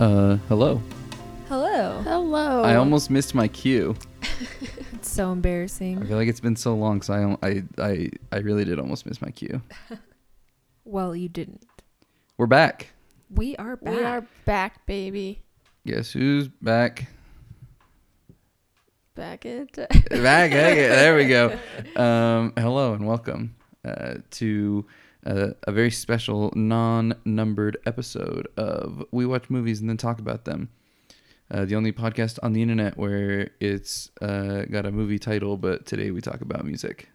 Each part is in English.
Uh, hello. Hello. Hello. I almost missed my cue. It's so embarrassing. I feel like it's been so long, so I, I, I, I really did almost miss my cue. Well, you didn't. We're back. We are back. We are back, baby. Guess who's back? Back it. back. Okay, there we go. Um, hello and welcome uh, to uh, a very special non-numbered episode of We Watch Movies and Then Talk About Them. Uh, the only podcast on the internet where it's uh, got a movie title, but today we talk about music.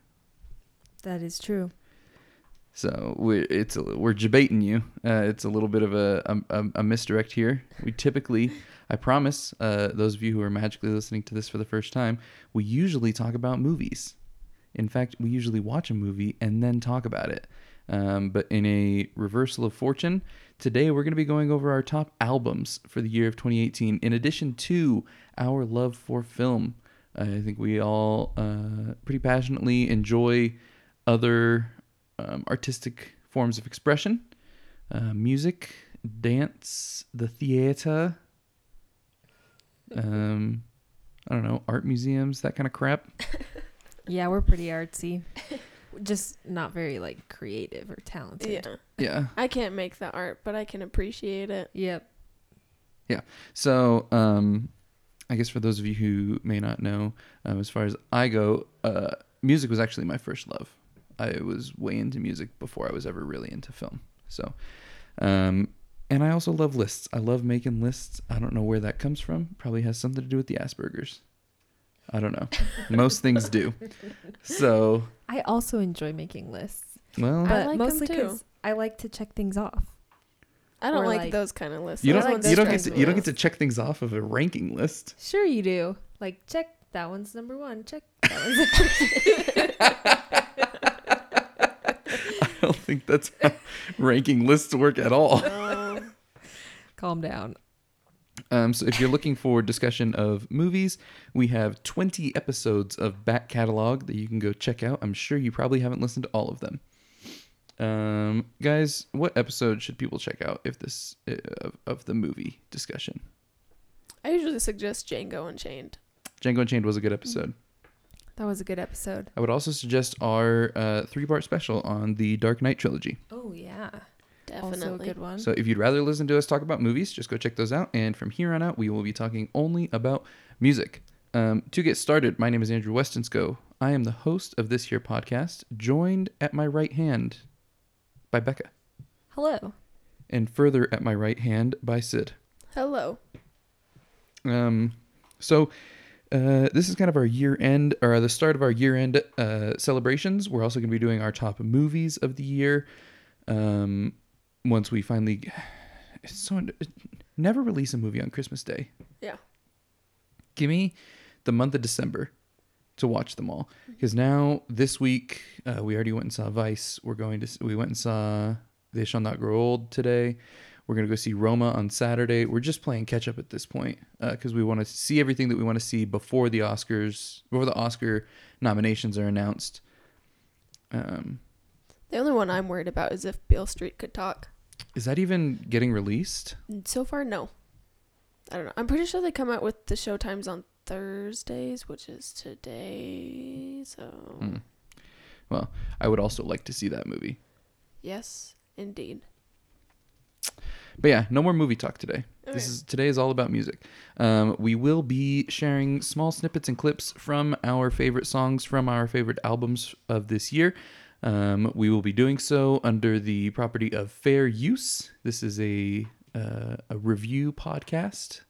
That is true. So we're it's a, we're debating you. Uh, it's a little bit of a, a a misdirect here. We typically, I promise, uh, those of you who are magically listening to this for the first time, we usually talk about movies. In fact, we usually watch a movie and then talk about it. Um, but in a reversal of fortune, today we're going to be going over our top albums for the year of 2018. In addition to our love for film, I think we all uh, pretty passionately enjoy other um, artistic forms of expression, uh, music, dance, the theater, um, I don't know, art museums, that kind of crap. Yeah, we're pretty artsy. Just not very like creative or talented. yeah. Yeah. I can't make the art, but I can appreciate it. Yep. Yeah. So, um, I guess for those of you who may not know, um, as far as I go, uh, music was actually my first love. I was way into music before I was ever really into film. So, um, and I also love lists. I love making lists. I don't know where that comes from. Probably has something to do with the Asperger's. I don't know. Most things do. So, I also enjoy making lists, well, I but like 'em mostly too. because I like to check things off. I don't like, like- those kind of lists. you don't ones you don't get to me you don't get to check things off of a ranking list. Sure, you do. Like check that one's number one. Check that one's. I don't think that's how ranking lists work at all. Oh, Calm down. Um, so if you're looking for discussion of movies, we have 20 episodes of back catalog that you can go check out. I'm sure you probably haven't listened to all of them. Um, guys, what episode should people check out if this uh, of, of the movie discussion? I usually suggest Django Unchained. Django Unchained was a good episode. That was a good episode. I would also suggest our uh, three-part special on the Dark Knight trilogy. Oh yeah. Definitely. Also a good one. So if you'd rather listen to us talk about movies, just go check those out. And from here on out, we will be talking only about music. Um, to get started, my name is Andrew Westonsko. I am the host of this here podcast, joined at my right hand by Becca, Hello. and further at my right hand by Sid. Hello. Um, so uh, this is kind of our year end, or the start of our year end uh, celebrations. We're also going to be doing our top movies of the year. Um, once we finally, it's so never release a movie on Christmas Day. Yeah. Give me the month of December to watch them all, because now this week uh, we already went and saw Vice. We're going to we went and saw They Shall Not Grow Old today. We're gonna go see Roma on Saturday. We're just playing catch up at this point because we want to see everything that we want to see before the Oscars, before the Oscar nominations are announced. Um, The only one I'm worried about is if Beale Street could talk. Is that even getting released? So far, no. I don't know. I'm pretty sure they come out with the show times on Thursdays, which is today. So, Hmm. Well, I would also like to see that movie. yes, indeed. But yeah, no more movie talk today. This is today is all about music. Um, we will be sharing small snippets and clips from our favorite songs from our favorite albums of this year. Um, we will be doing so under the property of Fair Use. This is a uh, a review podcast,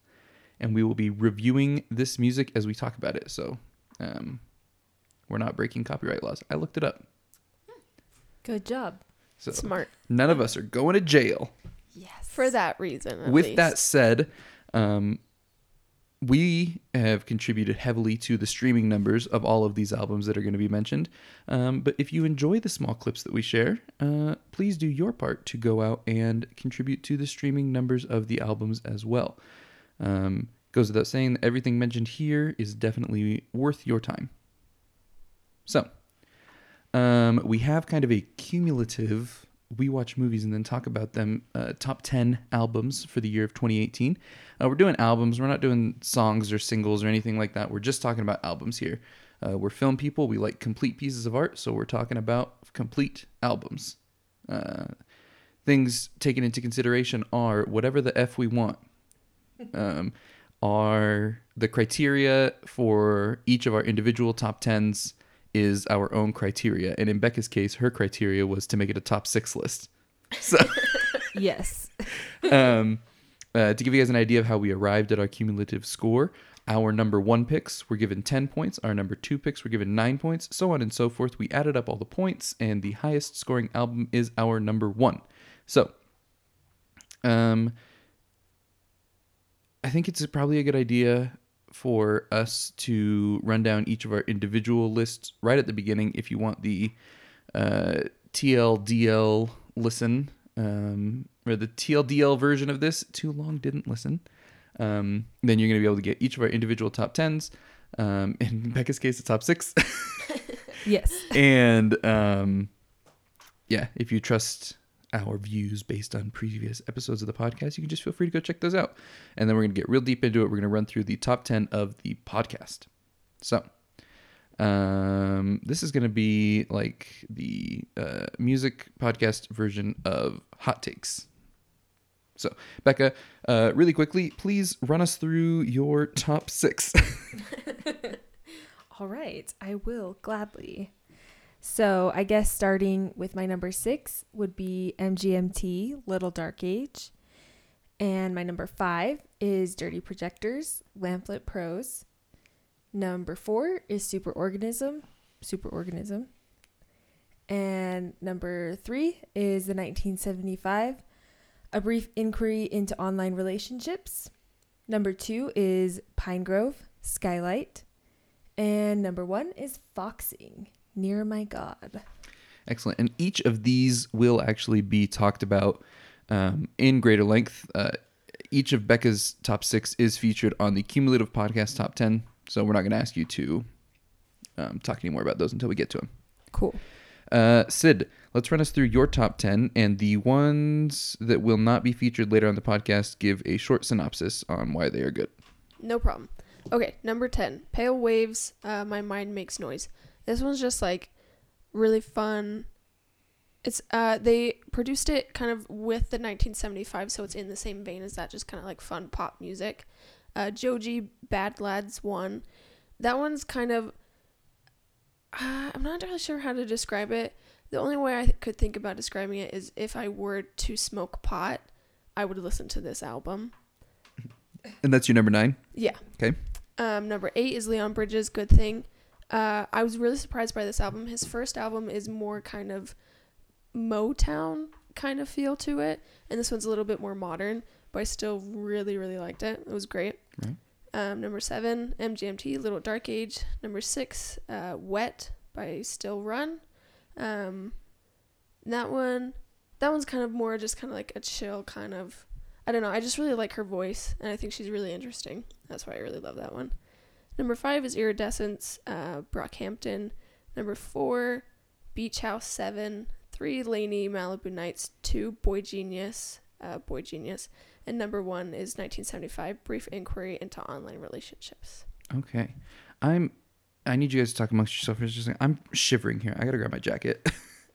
and we will be reviewing this music as we talk about it. So um, we're not breaking copyright laws. I looked it up. Good job. So Smart. none of us are going to jail. Yes. For that reason. at with least. that said, um, we have contributed heavily to the streaming numbers of all of these albums that are going to be mentioned. Um, but if you enjoy the small clips that we share, uh, please do your part to go out and contribute to the streaming numbers of the albums as well. Um, goes without saying that everything mentioned here is definitely worth your time. So, um, we have kind of a cumulative we watch movies and then talk about them. Uh, top 10 albums for the year of 2018. Uh, we're doing albums. We're not doing songs or singles or anything like that. We're just talking about albums here. Uh, we're film people. We like complete pieces of art. So we're talking about complete albums. Uh, things taken into consideration are whatever the F we want. Um, are the criteria for each of our individual top tens is our own criteria. And in Becca's case, her criteria was to make it a top six list. So, Yes. um, uh, to give you guys an idea of how we arrived at our cumulative score, our number one picks were given 10 points, our number two picks were given nine points, so on and so forth. We added up all the points, and the highest scoring album is our number one. So, um, I think it's probably a good idea for us to run down each of our individual lists right at the beginning if you want the uh, TLDL listen um, or the TLDL version of this. Too long, didn't listen. Um, then you're going to be able to get each of our individual top tens. Um, in Becca's case, the top six. Yes. and um, yeah, if you trust our views based on previous episodes of the podcast, you can just feel free to go check those out. And then we're going to get real deep into it. We're going to run through the top 10 of the podcast. So, um, this is going to be like the uh, music podcast version of Hot Takes. So, Becca, uh, really quickly, please run us through your top six. All right, I will gladly. So, I guess starting with my number six would be MGMT, Little Dark Age. And my number five is Dirty Projectors, Lamp Lit Prose. Number four is Superorganism, Superorganism. And number three is the 1975, A Brief Inquiry into Online Relationships. Number two is Pinegrove, Skylight. And number one is Foxing, Near My God. Excellent. And each of these will actually be talked about um, in greater length. Uh, each of Becca's top six is featured on the cumulative podcast top 10. So we're not going to ask you to um, talk anymore about those until we get to them. Cool. Uh, Sid, let's run us through your top 10 and the ones that will not be featured later on the podcast. Give a short synopsis on why they are good. No problem. Okay, number 10. Pale Waves, uh, My Mind Makes Noise. This one's just like really fun. It's uh they produced it kind of with the 1975, so it's in the same vein as that, just kind of like fun pop music. Uh, Joji Ballads one. That one's kind of uh, I'm not entirely sure how to describe it. The only way I could think about describing it is if I were to smoke pot, I would listen to this album. And that's your number nine. Yeah. Okay. Um, number eight is Leon Bridges' Good Thing. Uh, I was really surprised by this album. His first album is more kind of Motown kind of feel to it, and this one's a little bit more modern, but I still really, really liked it. It was great. Right. Um, number seven, MGMT, Little Dark Age. Number six, uh, Wet by Still Run. Um, that one, that one's kind of more just kind of like a chill kind of. I don't know. I just really like her voice, and I think she's really interesting. That's why I really love that one. Number five is Iridescence, uh, Brockhampton. Number four, Beach House 7. Three, LANY, Malibu Nights. Two, Boy Genius, uh, Boy Genius. And number one is 1975, Brief Inquiry into Online Relationships. Okay. I'm. I need you guys to talk amongst yourselves for just a second. I'm shivering here. I gotta grab my jacket.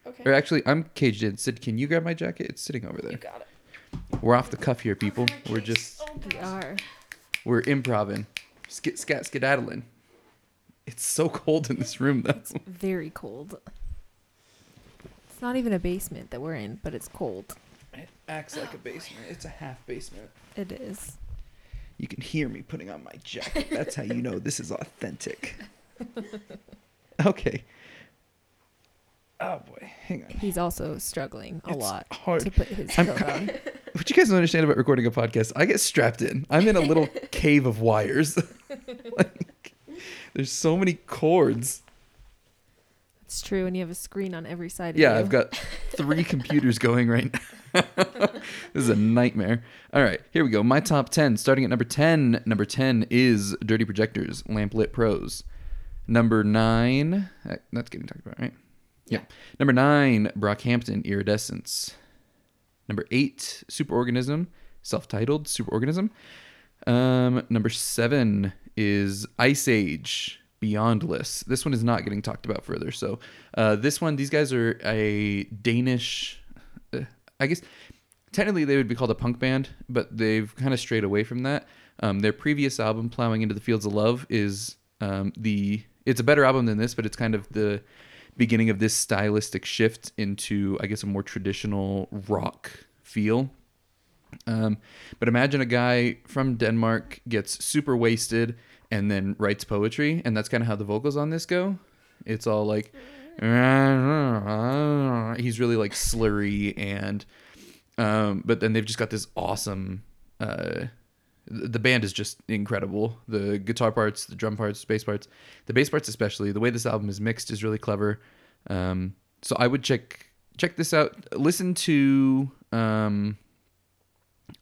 Okay. or actually, I'm caged in. Sid, can you grab my jacket? It's sitting over there. You got it. We're off the cuff here, people. We're just oh, We are. we're improving, skit scat skedaddling. It's so cold in this room, though. Very cold. It's not even a basement that we're in, but it's cold. It acts like a basement. It's a half basement. It is. You can hear me putting on my jacket. That's how you know this is authentic. Okay. Oh boy, hang on. He's also struggling a It's lot hard. to put his coat on. What you guys don't understand about recording a podcast, I get strapped in. I'm in a little cave of wires. like, there's so many cords. It's true, and you have a screen on every side of Yeah, you. I've got three computers going right now. this is a nightmare. All right, here we go. My top 10. Starting at number 10. Number 10 is Dirty Projectors, Lamp Lit Prose. Number 9. uh, That's getting talked about, right? Yeah. Number nine, Brockhampton, Iridescence. Number eight, Superorganism, self-titled Superorganism. Um, number seven is Iceage, Beyondless. This one is not getting talked about further. So, uh, this one, these guys are a Danish. Uh, I guess technically they would be called a punk band, but they've kind of strayed away from that. Um, their previous album, "Plowing into the Fields of Love," is um, the it's a better album than this, but it's kind of the beginning of this stylistic shift into, I guess, a more traditional rock feel. Um, but imagine a guy from Denmark gets super wasted and then writes poetry, and that's kind of how the vocals on this go. It's all like he's really like slurry and um, but then they've just got this awesome uh, the band is just incredible. The guitar parts, the drum parts, bass parts, the bass parts especially. The way this album is mixed is really clever. Um, so I would check check this out. Listen to um,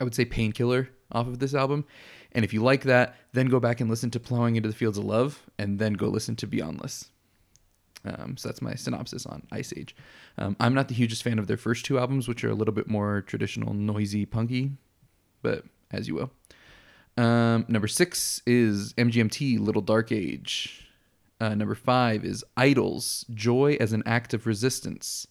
I would say Painkiller off of this album, and if you like that, then go back and listen to Plowing into the Fields of Love, and then go listen to Beyondless. Um, so that's my synopsis on Iceage. Um, I'm not the hugest fan of their first two albums, which are a little bit more traditional, noisy, punky, but as you will. Um, number six is MGMT, Little Dark Age. Uh, number five is IDLES, Joy as an Act of Resistance.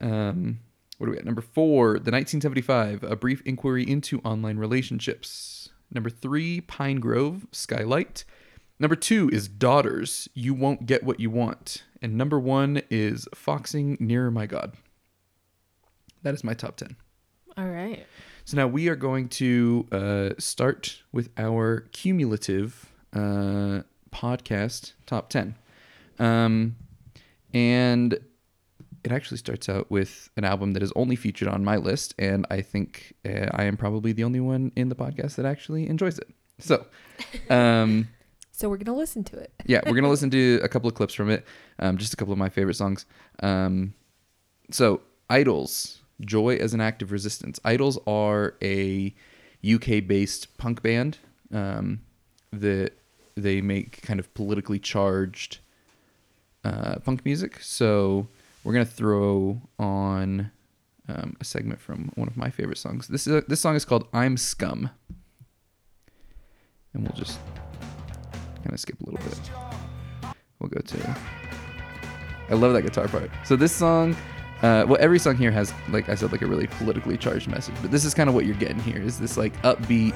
Um, what do we at? Number four, The 1975, A Brief Inquiry into Online Relationships. Number three, Pinegrove, Skylight. Number two is Daughters, You Won't Get What You Want. And number one is Foxing Nearer My God. That is my top 10. All right. So now we are going to uh, start with our cumulative uh, podcast top 10. Um, and it actually starts out with an album that is only featured on my list. And I think uh, I am probably the only one in the podcast that actually enjoys it. So, um, So we're gonna listen to it. yeah, we're gonna listen to a couple of clips from it. Um, just a couple of my favorite songs. Um, so, IDLES, Joy as an Act of Resistance. IDLES are a UK-based punk band um, that they make kind of politically charged uh, punk music. So, we're gonna throw on um, a segment from one of my favorite songs. This is this song is called "I'm Scum," and we'll just kind of skip a little bit. We'll go to. I love that guitar part. So this song, uh, well, every song here has, like I said, like a really politically charged message. But this is kind of what you're getting here. Is this like upbeat,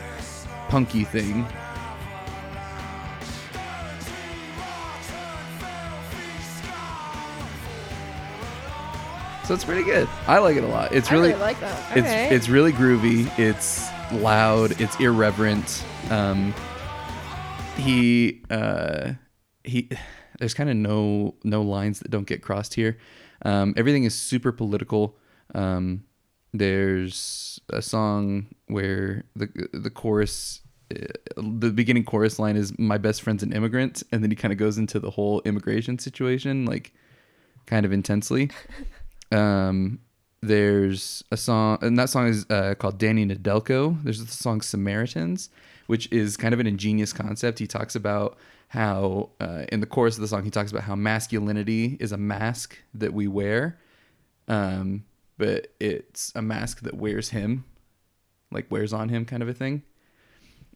punky thing? So it's pretty good. I like it a lot. It's I really, really like that. it's it's really groovy. It's loud. It's irreverent. Um, he uh, he. There's kind of no no lines that don't get crossed here. Um, everything is super political. Um, there's a song where the the chorus. uh, The beginning chorus line is "My best friend's an immigrant," and then he kind of goes into the whole immigration situation, like kind of intensely. Um, there's a song, and that song is uh, called Danny Nedelko. There's the song Samaritans, which is kind of an ingenious concept. He talks about how, uh, in the chorus of the song, he talks about how masculinity is a mask that we wear, um, but it's a mask that wears him, like wears on him, kind of a thing.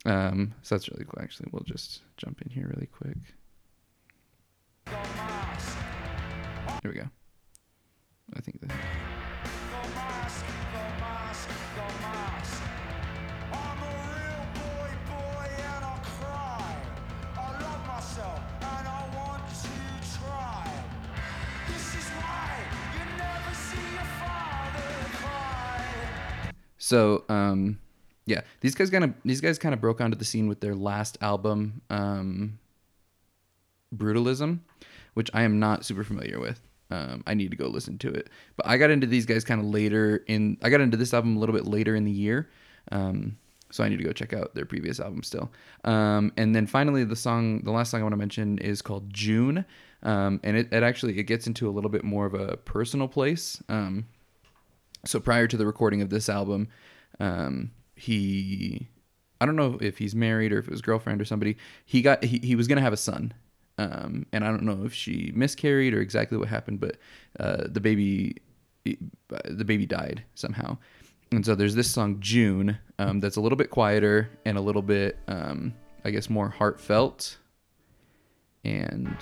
Um, so that's really cool. Actually, we'll just jump in here really quick. Here we go. I think. So, um, yeah, these guys kind of these guys kind of broke onto the scene with their last album, um, Brutalism, which I am not super familiar with. Um, I need to go listen to it. But I got into these guys kind of later in. I got into this album a little bit later in the year, um, so I need to go check out their previous album still. Um, and then finally, the song, the last song I want to mention is called June, um, and it, it actually it gets into a little bit more of a personal place. Um, so prior to the recording of this album, um, he I don't know if he's married or if it was girlfriend or somebody. He got he, he was gonna have a son, um, and I don't know if she miscarried or exactly what happened, but uh, the baby the baby died somehow. And so there's this song June um, that's a little bit quieter and a little bit, um, I guess, more heartfelt. And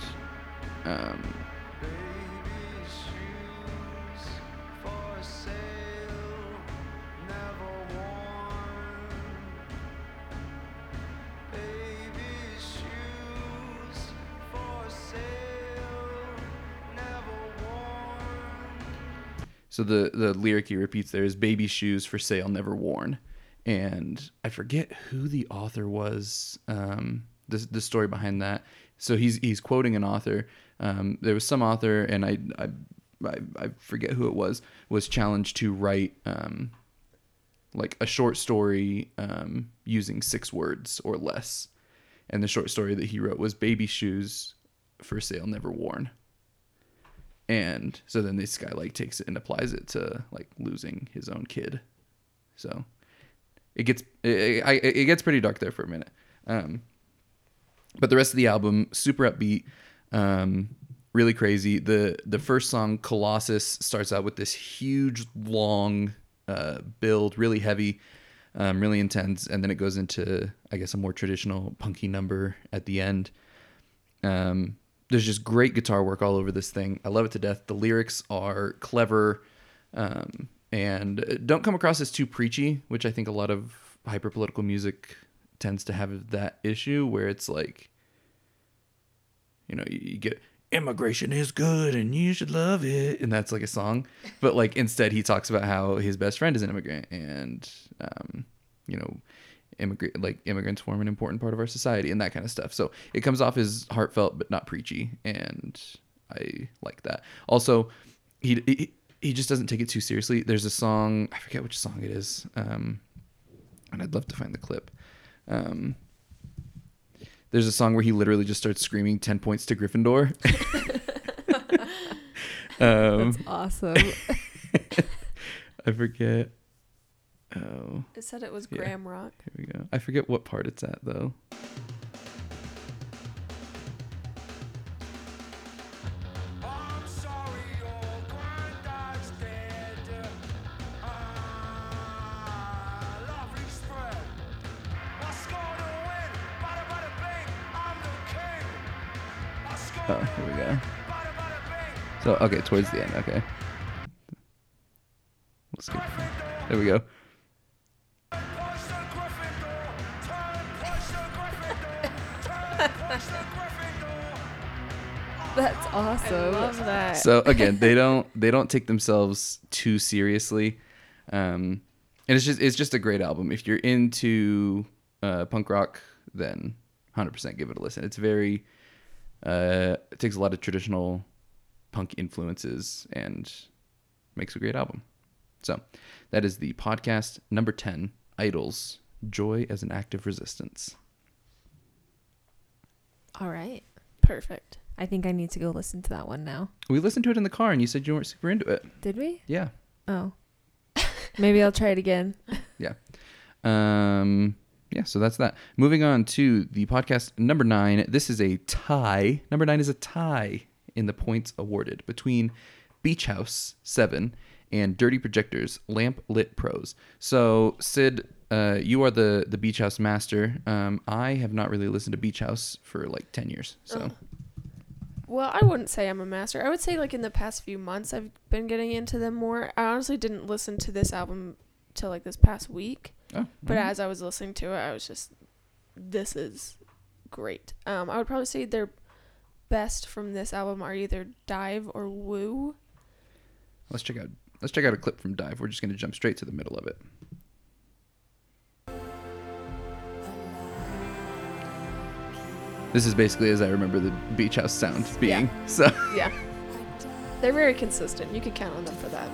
So the the lyric he repeats there is "baby shoes for sale, never worn," and I forget who the author was. Um, the the story behind that. So he's he's quoting an author. Um, there was some author, and I, I I forget who it was was challenged to write um, like a short story um, using six words or less, and the short story that he wrote was "baby shoes for sale, never worn." And so then this guy like takes it and applies it to like losing his own kid. So it gets it, it, it gets pretty dark there for a minute. Um but the rest of the album super upbeat um really crazy. The the first song colossus starts out with this huge long uh build really heavy um really intense and then it goes into i guess a more traditional punky number at the end. Um, there's just great guitar work all over this thing. I love it to death. The lyrics are clever um, and don't come across as too preachy, which I think a lot of hyper political music tends to have that issue where it's like, you know, you, you get immigration is good and you should love it, and that's like a song. But like instead, he talks about how his best friend is an immigrant and, um, you know, immigrant like immigrants form an important part of our society and that kind of stuff. So it comes off as heartfelt but not preachy, and I like that. Also, he he, he just doesn't take it too seriously. There's a song I forget which song it is, um, and I'd love to find the clip. Um, there's a song where he literally just starts screaming 10 points to Gryffindor. um, That's awesome. I forget. Oh, It said it was Yeah. Gram Rock. here we go. I forget what part it's at though. I'm sorry your granddad's dead. Lovely spread. I scored a win. Bada bada bing, I'm the king. I scored Oh, here we go. bada bada bing. So okay, towards the end. Okay. Let's skip. There we go. Turn, push the That's I awesome. love that. So again, they don't they don't take themselves too seriously, um, and it's just it's just a great album. If you're into uh, punk rock, then 100% give it a listen. It's very uh, it takes a lot of traditional punk influences and makes a great album. So that is the podcast number 10, IDLES, Joy as an Act of Resistance. All right. Perfect. I think I need to go listen to that one now. We listened to it in the car and you said you weren't super into it. Did we? Yeah. Oh. Maybe I'll try it again. Yeah. Um yeah, so that's that. Moving on to the podcast number 9. This is a tie. Number 9 is a tie in the points awarded between Beach House 7 and Dirty Projectors Lamp Lit Prose. So, Sid, uh, you are the the Beach House master. Um, I have not really listened to Beach House for like 10 years. So, Well, I wouldn't say I'm a master. I would say like in the past few months I've been getting into them more. I honestly didn't listen to this album till like this past week, oh, but as I was listening to it, I was just this is great. Um I would probably say their best from this album are either Dive or Woo. let's check out let's check out a clip from Dive. We're just going to jump straight to the middle of it. This is basically as I remember the beach house sound being. So Yeah. They're very consistent. You can count on them for that.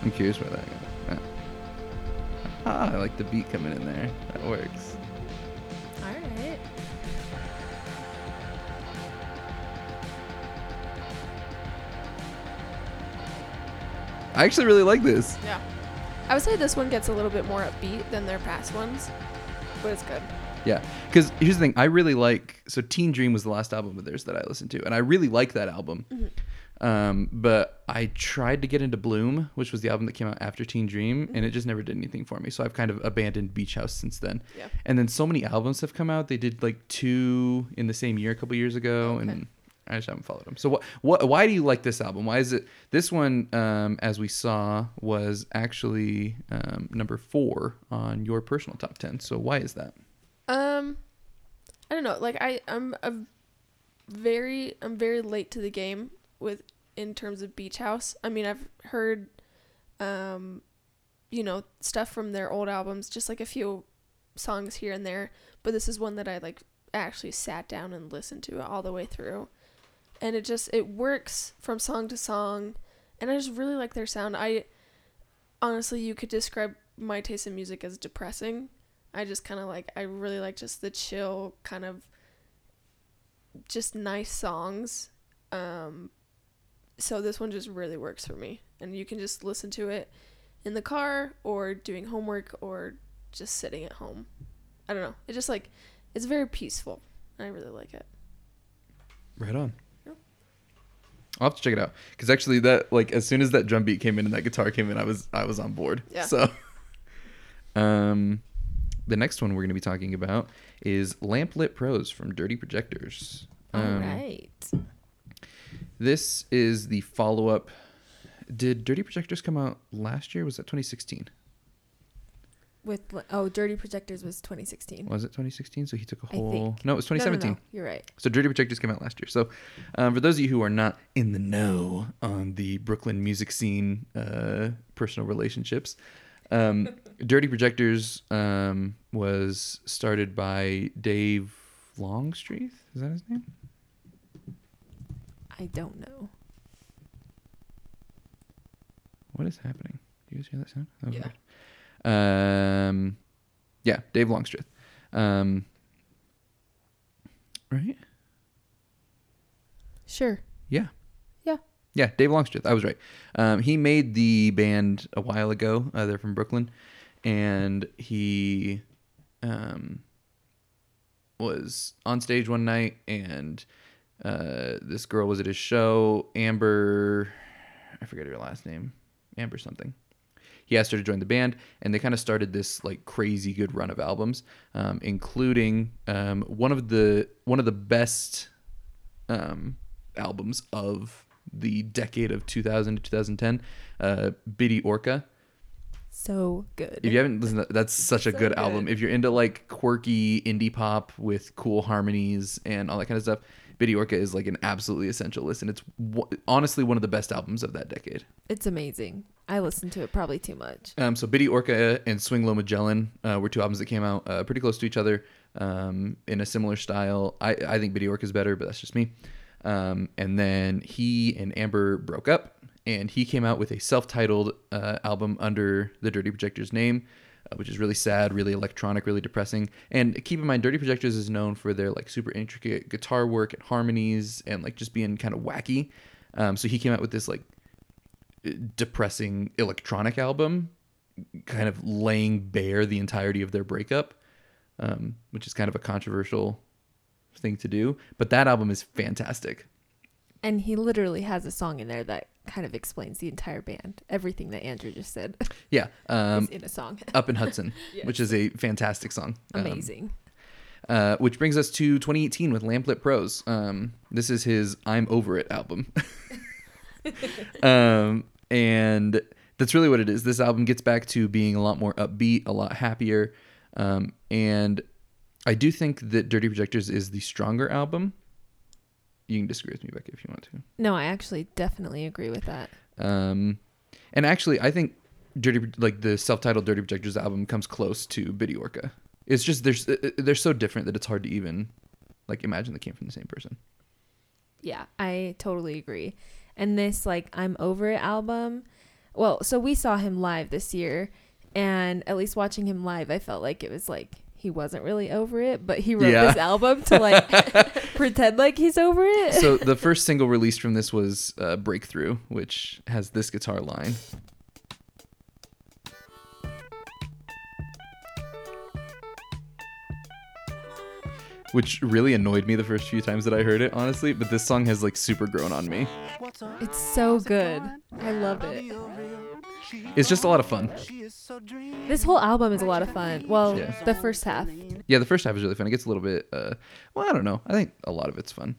I'm curious where that goes. Ah, I like the beat coming in there. That works. All right. I actually really like this. Yeah. I would say this one gets a little bit more upbeat than their past ones. but it's good. Yeah, because here's the thing. I really like. So Teen Dream was the last album of theirs that I listened to, and I really like that album. Um, but I tried to get into Bloom, which was the album that came out after Teen Dream, and it just never did anything for me. So I've kind of abandoned Beach House since then. Yeah. And then so many albums have come out. They did like two in the same year a couple years ago, Okay. and I just haven't followed them. So what? What? Why do you like this album? Why is it this one? Um, as we saw, was actually um, number four on your personal top ten. So why is that? Um, I don't know. Like I, I'm a very, I'm very late to the game with in terms of Beach House. I mean, I've heard, um, you know, stuff from their old albums, just like a few songs here and there. But this is one that I like actually sat down and listened to all the way through, and it just it works from song to song, and I just really like their sound. I honestly, you could describe my taste in music as depressing. I just kind of like I really like just the chill kind of just nice songs. Um so this one just really works for me and you can just listen to it in the car or doing homework or just sitting at home. I don't know. It just like it's very peaceful. I really like it. Right on. I'll have to check it out because actually, that like as soon as that drum beat came in and that guitar came in, I was I was on board. Yeah. So, um, the next one we're going to be talking about is Lamp Lit Prose from Dirty Projectors. All Um, right. This is the follow up. Did Dirty Projectors come out last year? Was that 2016? With oh, Dirty Projectors was 2016. Was it 2016? So he took a whole. No, it was No, no, 2017. no, You're right. So Dirty Projectors came out last year. So um, for those of you who are not in the know on the Brooklyn music scene, uh, personal relationships, um, Dirty Projectors um, was started by Dave Longstreet. Is that his name? I don't know. What is happening? Do you guys hear that sound? Yeah. weird. Um, yeah, Dave Longstreth. Um, right? Sure. Yeah. Yeah. Yeah, Dave Longstreth. I was right. Um, he made the band a while ago. Uh, they're from Brooklyn, and he um, was on stage one night, and uh, this girl was at his show. Amber, I forget her last name. Amber something. He asked her to join the band, and they kind of started this like crazy good run of albums, um, including um, one of the one of the best um, albums of the decade of 2000 to 2010, uh, Bitte Orca. So good. If you haven't listened, to, that's such a So good, good. album. If you're into like quirky indie pop with cool harmonies and all that kind of stuff, Bitte Orca is like an absolutely essential listen. It's w- honestly one of the best albums of that decade. It's amazing. I listened to it probably too much. Um, so Bitte Orca and Swing Lo Magellan uh, were two albums that came out uh, pretty close to each other um, in a similar style. I, I think Bitte Orca is better, but that's just me. Um, and then he and Amber broke up, and he came out with a self-titled uh, album under the Dirty Projectors name, uh, which is really sad, really electronic, really depressing. And keep in mind, Dirty Projectors is known for their like super intricate guitar work and harmonies, and like just being kind of wacky. Um, so he came out with this like depressing electronic album, kind of laying bare the entirety of their breakup, um, which is kind of a controversial thing to do. But that album is fantastic. And he literally has a song in there that kind of explains the entire band. Everything that Andrew just said Yeah, um, is in a song. Up in Hudson, which is a fantastic song. Um, Amazing. uh, which brings us to 2018 with Lamp Lit Prose. Um, this is his "I'm Over It" album, um, and that's really what it is. This album gets back to being a lot more upbeat, a lot happier, um, and I do think that Dirty Projectors is the stronger album. You can disagree with me, Becky, if you want to. no, I actually definitely agree with that. Um, and actually, I think Dirty, like the self-titled Dirty Projectors album, comes close to Bitte Orca. It's just they're uh, they're so different that it's hard to even like imagine they came from the same person. Yeah, I totally agree. And this like I'm over it album. Well, so we saw him live this year and at least watching him live, I felt like it was like he wasn't really over it, but he wrote Yeah. this album to like pretend like he's over it. So the first single released from this was uh, "Breakthrough," which has this guitar line. which really annoyed me the first few times that I heard it, honestly. But this song has like super grown on me. It's so good. I love it. It's just a lot of fun. This whole album is a lot of fun. Well, Yeah. the first half. Yeah, the first half is really fun. It gets a little bit, uh, well, I don't know. I think a lot of it's fun.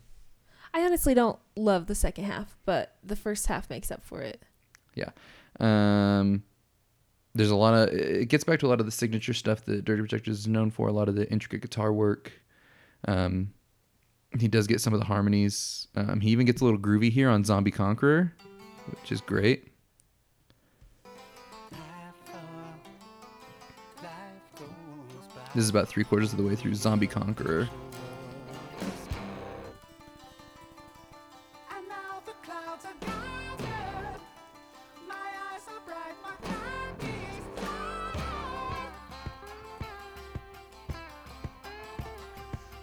I honestly don't love the second half, but the first half makes up for it. Yeah. Um, there's a lot of it gets back to a lot of the signature stuff that Dirty Projectors is known for. A lot of the intricate guitar work. Um, he does get some of the harmonies. Um, he even gets a little groovy here on Zombie Conqueror, which is great. This is about three quarters of the way through Zombie Conqueror. And now the clouds are gathered. My eyes are bright, my heart is tired.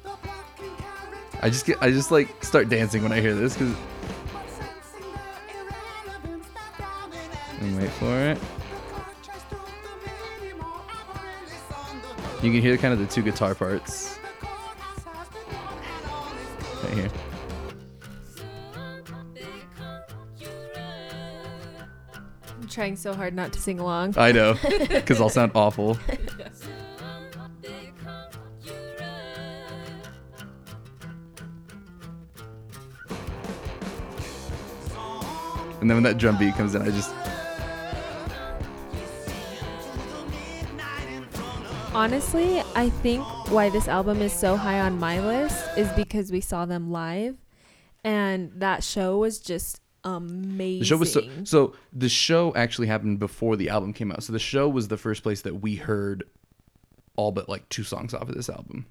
The blocking characters I just get I just like start dancing when I hear this because but sensing their irrelevance, they're drowning and wait for it. You can hear kind of the two guitar parts The courthouse has been won and all is good. right here. I'm trying so hard not to sing along. I know, because I'll sound awful. And then when that drum beat comes in, I just Honestly, I think why this album is so high on my list is because we saw them live, and that show was just amazing. the show was so so. The show actually happened before the album came out, so the show was the first place that we heard all but like two songs off of this album.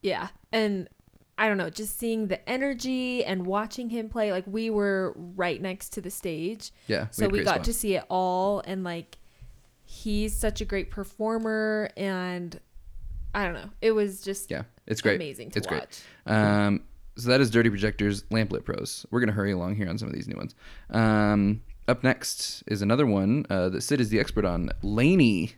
yeah, and I don't know, just seeing the energy and watching him play, like we were right next to the stage, Yeah, so had we got spots. to see it all, and like he's such a great performer, and I don't know, it was just Yeah, it's great. amazing to it's watch. great. Um, so that is Dirty Projectors, Lamp Lit Prose. We're gonna hurry along here on some of these new ones. Um, up next is another one uh, that Sid is the expert on, LANY,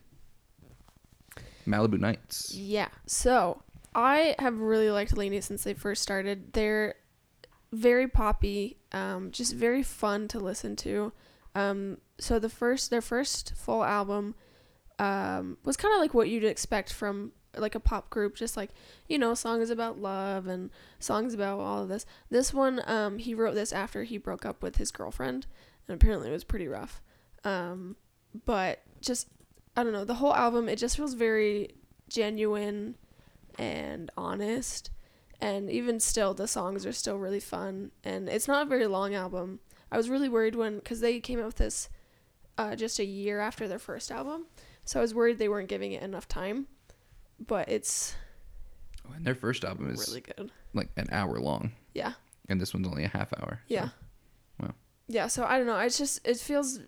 Malibu Nights. Yeah. So I have really liked LANY since they first started. They're very poppy, um, just very fun to listen to. Um, so the first, their first full album, um, was kind of like what you'd expect from like a pop group, just like you know, songs about love and songs about all of this. This one, um, he wrote this after he broke up with his girlfriend, and apparently it was pretty rough. Um, but just I don't know, the whole album it just feels very genuine and honest. And even still, the songs are still really fun. And it's not a very long album. I was really worried when, because they came out with this uh, just a year after their first album. So I was worried they weren't giving it enough time. But it's Oh, and their first album is really good. like an hour long, Yeah. and this one's only a half hour. so- Yeah. wow. Yeah, so I don't know. It's just it feels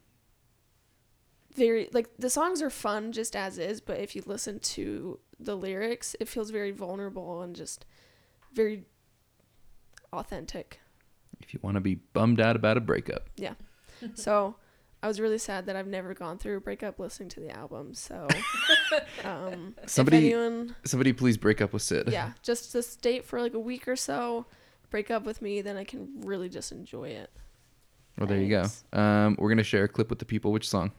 very like the songs are fun just as is, but if you listen to the lyrics, it feels very vulnerable and just very authentic. If you want to be bummed out about a breakup, Yeah. so I was really sad that I've never gone through a breakup listening to the album. So um Somebody- if anyone somebody please break up with Sid. yeah, just to date for like a week or so, break up with me, then I can really just enjoy it. Well, there you go. Um, we're gonna share a clip with the people. Which song?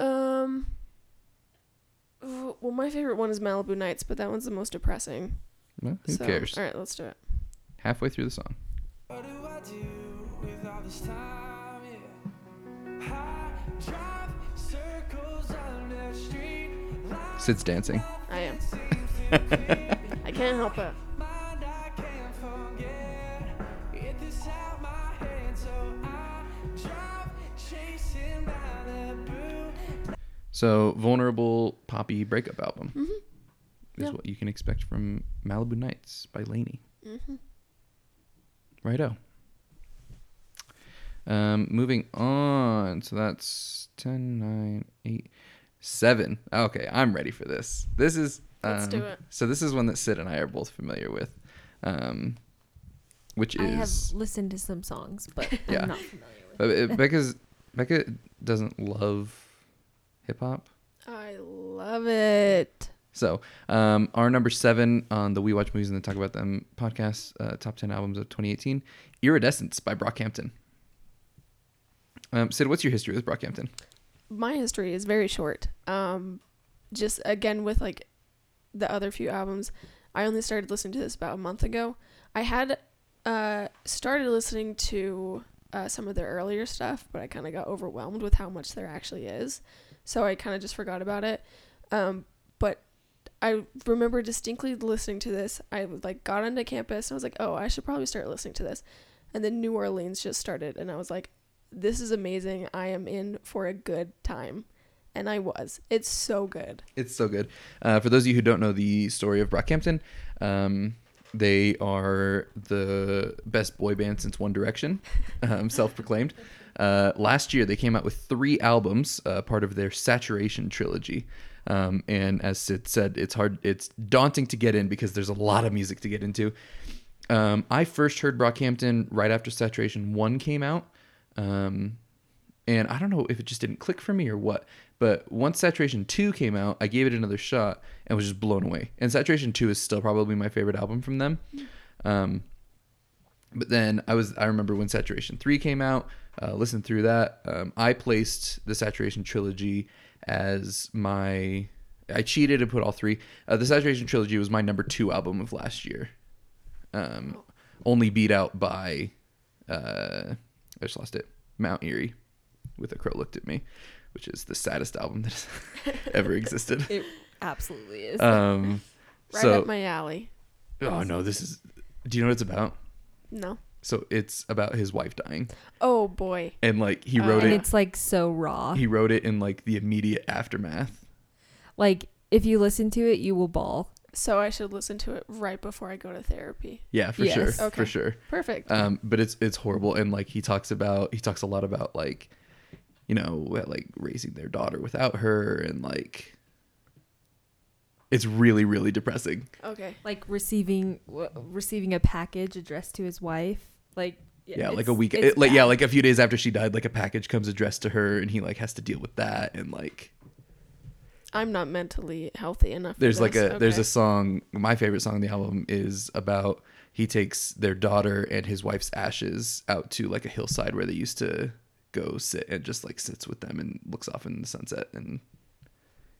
Um. Well, my favorite one is Malibu Nights, but that one's the most depressing. Well, who So, cares? All right, let's do it. Halfway through the song. Sid's dancing. I am. I can't help it. mind I can't forget. Get this out my head, so I drive chasing Malibu. So, vulnerable poppy breakup album Mhm. is Yeah. what you can expect from Malibu Nights by LANY. hmm Righto. Um, moving on. So that's 10, 9, 8, 7. Okay, I'm ready for this. This is. Um, Let's do it. So, this is one that Sid and I are both familiar with, um, which is. I have listened to some songs, but Yeah. I'm not familiar with. Uh, Becca's, Becca doesn't love hip hop. I love it. So, um, our number seven on the We Watch Movies and Then Talk About Them podcast, uh, top 10 albums of 2018, Iridescence by Brockhampton. Um, Sid, what's your history with Brockhampton? My history is very short. Um, just again with like the other few albums, I only started listening to this about a month ago. I had uh started listening to uh, some of their earlier stuff, but I kind of got overwhelmed with how much there actually is, so I kind of just forgot about it. Um, but I remember distinctly listening to this. I like got onto campus and I was like, oh, I should probably start listening to this. And then New Orleans just started, and I was like, this is amazing. I am in for a good time. And I was. It's so good. It's so good. Uh, for those of you who don't know the story of Brockhampton, um, they are the best boy band since One Direction, um, self-proclaimed. Uh, last year, they came out with three albums, uh, part of their Saturation trilogy. Um, and as Sid said, it's hard, it's daunting to get in because there's a lot of music to get into. Um, I first heard Brockhampton right after Saturation One came out. Um, and I don't know if it just didn't click for me or what. But once Saturation 2 came out, I gave it another shot and was just blown away. And Saturation 2 is still probably my favorite album from them. Um, but then I was I remember when Saturation 3 came out, uh, listened through that. Um, I placed the Saturation trilogy as my I cheated and put all three. Uh, the Saturation trilogy was my number 2 album of last year. Um, only beat out by uh, I just lost it. Mount Eerie with a crow looked at me, which is the saddest album that has ever existed. It absolutely is. Um, Right so up my alley. oh no, this is. Do you know what it's about? No. So it's about his wife dying, Oh boy. and like he wrote and it. it's like so raw. He wrote it in like the immediate aftermath. like if you listen to it, you will bawl. So I should listen to it right before I go to therapy. Yeah, for Yes. sure, Okay. for sure. Perfect. Um, but it's it's horrible, and like he talks about he talks a lot about like, you know, like raising their daughter without her, and like, it's really really depressing. okay. Like receiving w- receiving a package addressed to his wife. Like yeah, like a week it- like yeah like a few days after she died like a package comes addressed to her and he like has to deal with that and like I'm not mentally healthy enough. there's like a there's a song my favorite song on the album is about he takes their daughter and his wife's ashes out to like a hillside where they used to go sit and just like sits with them and looks off in the sunset and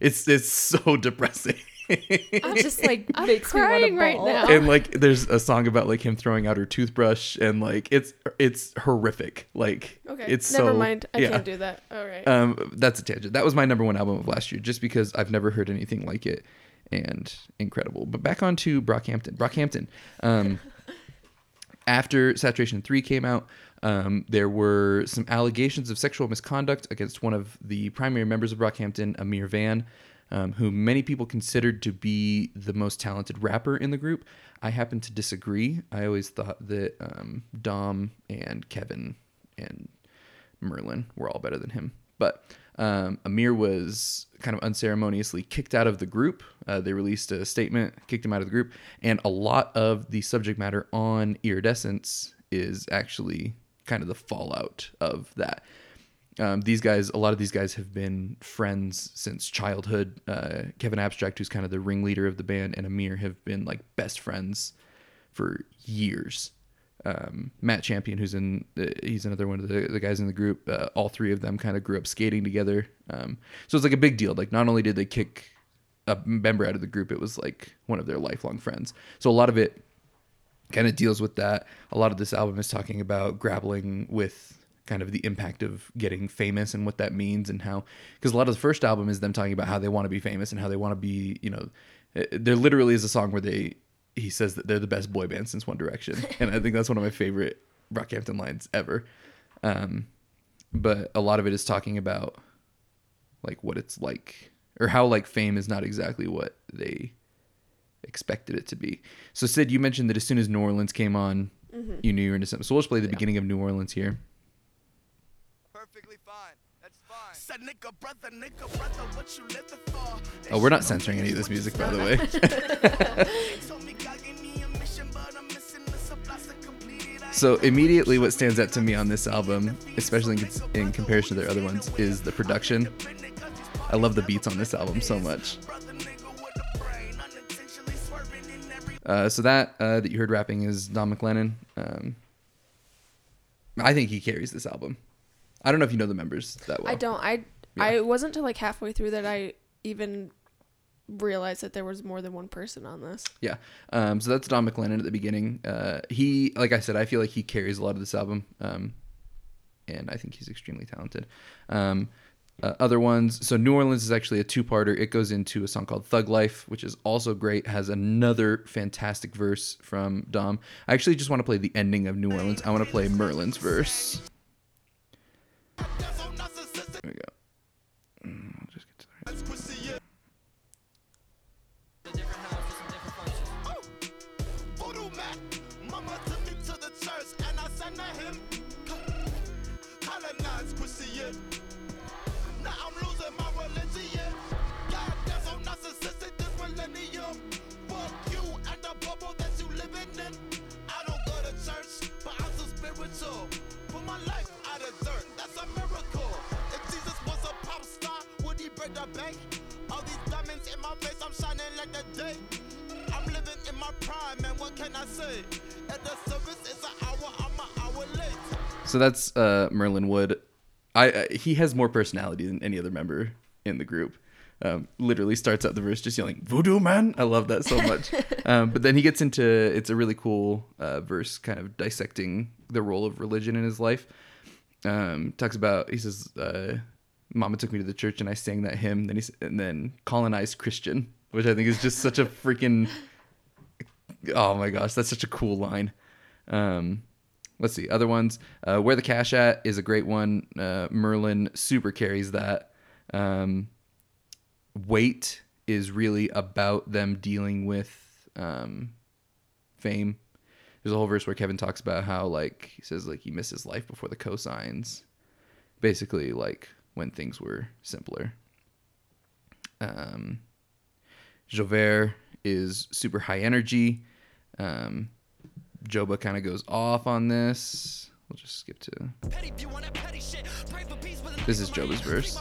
it's it's so depressing It just like I'm makes me crying want right now. and like there's a song about like him throwing out her toothbrush and like it's it's horrific like Okay. it's Never so mind. I yeah. can't do that. All right. Um, that's a tangent. That was my number one album of last year, just because I've never heard anything like it, and incredible. But back on to Brockhampton. Brockhampton. Um, after Saturation Three came out, um, there were some allegations of sexual misconduct against one of the primary members of Brockhampton, Ameer Vann, um, who many people considered to be the most talented rapper in the group. I happen to disagree. I always thought that um, Dom and Kevin and Merlyn were all better than him. But um, Ameer was kind of unceremoniously kicked out of the group. Uh, they released a statement, kicked him out of the group, and a lot of the subject matter on iridescence is actually kind of the fallout of that. Um, these guys, a lot of these guys have been friends since childhood. Uh, Kevin Abstract, who's kind of the ringleader of the band, and Amir have been like best friends for years. Um, Matt Champion, who's in, uh, he's another one of the, the guys in the group. Uh, all three of them kind of grew up skating together. Um, so it's like a big deal. Like not only did they kick a member out of the group, it was like one of their lifelong friends. So a lot of it kind of deals with that. A lot of this album is talking about grappling with kind of the impact of getting famous and what that means and how because a lot of the first album is them talking about how they want to be famous and how they want to be you know eh, there literally is a song where they he says that they're the best boy band since one direction and i think that's one of my favorite Brockhampton lines ever um, but a lot of it is talking about like what it's like or how like fame is not exactly what they expected it to be. So Sid, you mentioned that as soon as New Orleans came on, you knew you were into something. So we'll just play the beginning of New Orleans here. Perfectly fine. That's fine. Said nigga, brother, nigga, brother, what you living for? Oh, we're not censoring any of this music, by the way. Told me God gave me a mission, but I'm missing the supplies to complete it. I So immediately, what stands out to me on this album, especially in, in comparison to their other ones, is the production. I love the beats on this album so much. brother, nigga, with the brand. Uh, so that uh, that you heard rapping is Dom McLennon. Um, I think he carries this album. I don't know if you know the members that well. I don't. I Yeah. I wasn't till like halfway through that I even realized that there was more than one person on this. Yeah. Um, so that's Dom McLennon at the beginning. Uh, he, like I said, I feel like he carries a lot of this album. Um, and I think he's extremely talented. Um, uh, other ones. So New Orleans is actually a two-parter. It goes into a song called Thug Life, which is also great. Has another fantastic verse from Dom. I actually just want to play the ending of New Orleans. I want to play Merlyn's verse. Now I'm losing my religion. God, so narcissistic this millennium. Fuck you and the bubble that you living in. I don't go to church, but I'm so spiritual. Put my life out of dirt, that's a miracle. If Jesus was a pop star, would he break the bank? All these diamonds in my face, I'm shining like the day. I'm living in my prime, man. What can I say? If the service is an hour, I'm an hour late. So that's uh, Merlyn Wood. I uh, he has more personality than any other member in the group. Um, literally starts out the verse just yelling "Voodoo Man." I love that so much. um, but then he gets into it's a really cool uh, verse, kind of dissecting the role of religion in his life. Um, talks about he says, uh, "Mama took me to the church and I sang that hymn." Then he's and then colonized Christian, which I think is just such a freaking oh my gosh, that's such a cool line. Um, let's see other ones. Uh, Where the cash at is a great one. Uh, Merlyn super carries that. Um, Weight is really about them dealing with um, fame. There's a whole verse where Kevin talks about how like he says like he missed his life before the cosigns, basically like when things were simpler. Um, J'ouvert is super high energy. Um, Joba kind of goes off on this. We'll just skip to. This is Joba's verse.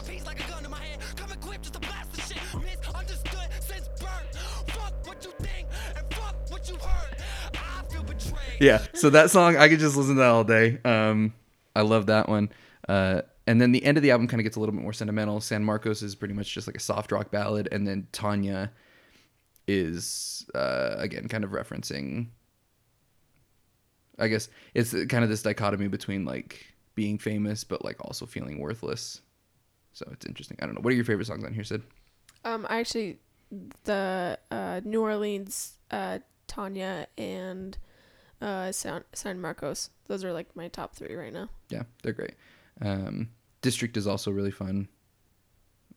Yeah, so that song I could just listen to that all day. Um, I love that one. Uh, and then the end of the album kind of gets a little bit more sentimental. San Marcos is pretty much just like a soft rock ballad, and then Tanya is uh, again kind of referencing. I guess it's kind of this dichotomy between like being famous but like also feeling worthless. So it's interesting. I don't know. What are your favorite songs on here, Sid? Um, I actually the uh, New Orleans, uh, Tanya, and uh, San, San Marcos. Those are like my top three right now. Yeah, they're great. Um, District is also really fun.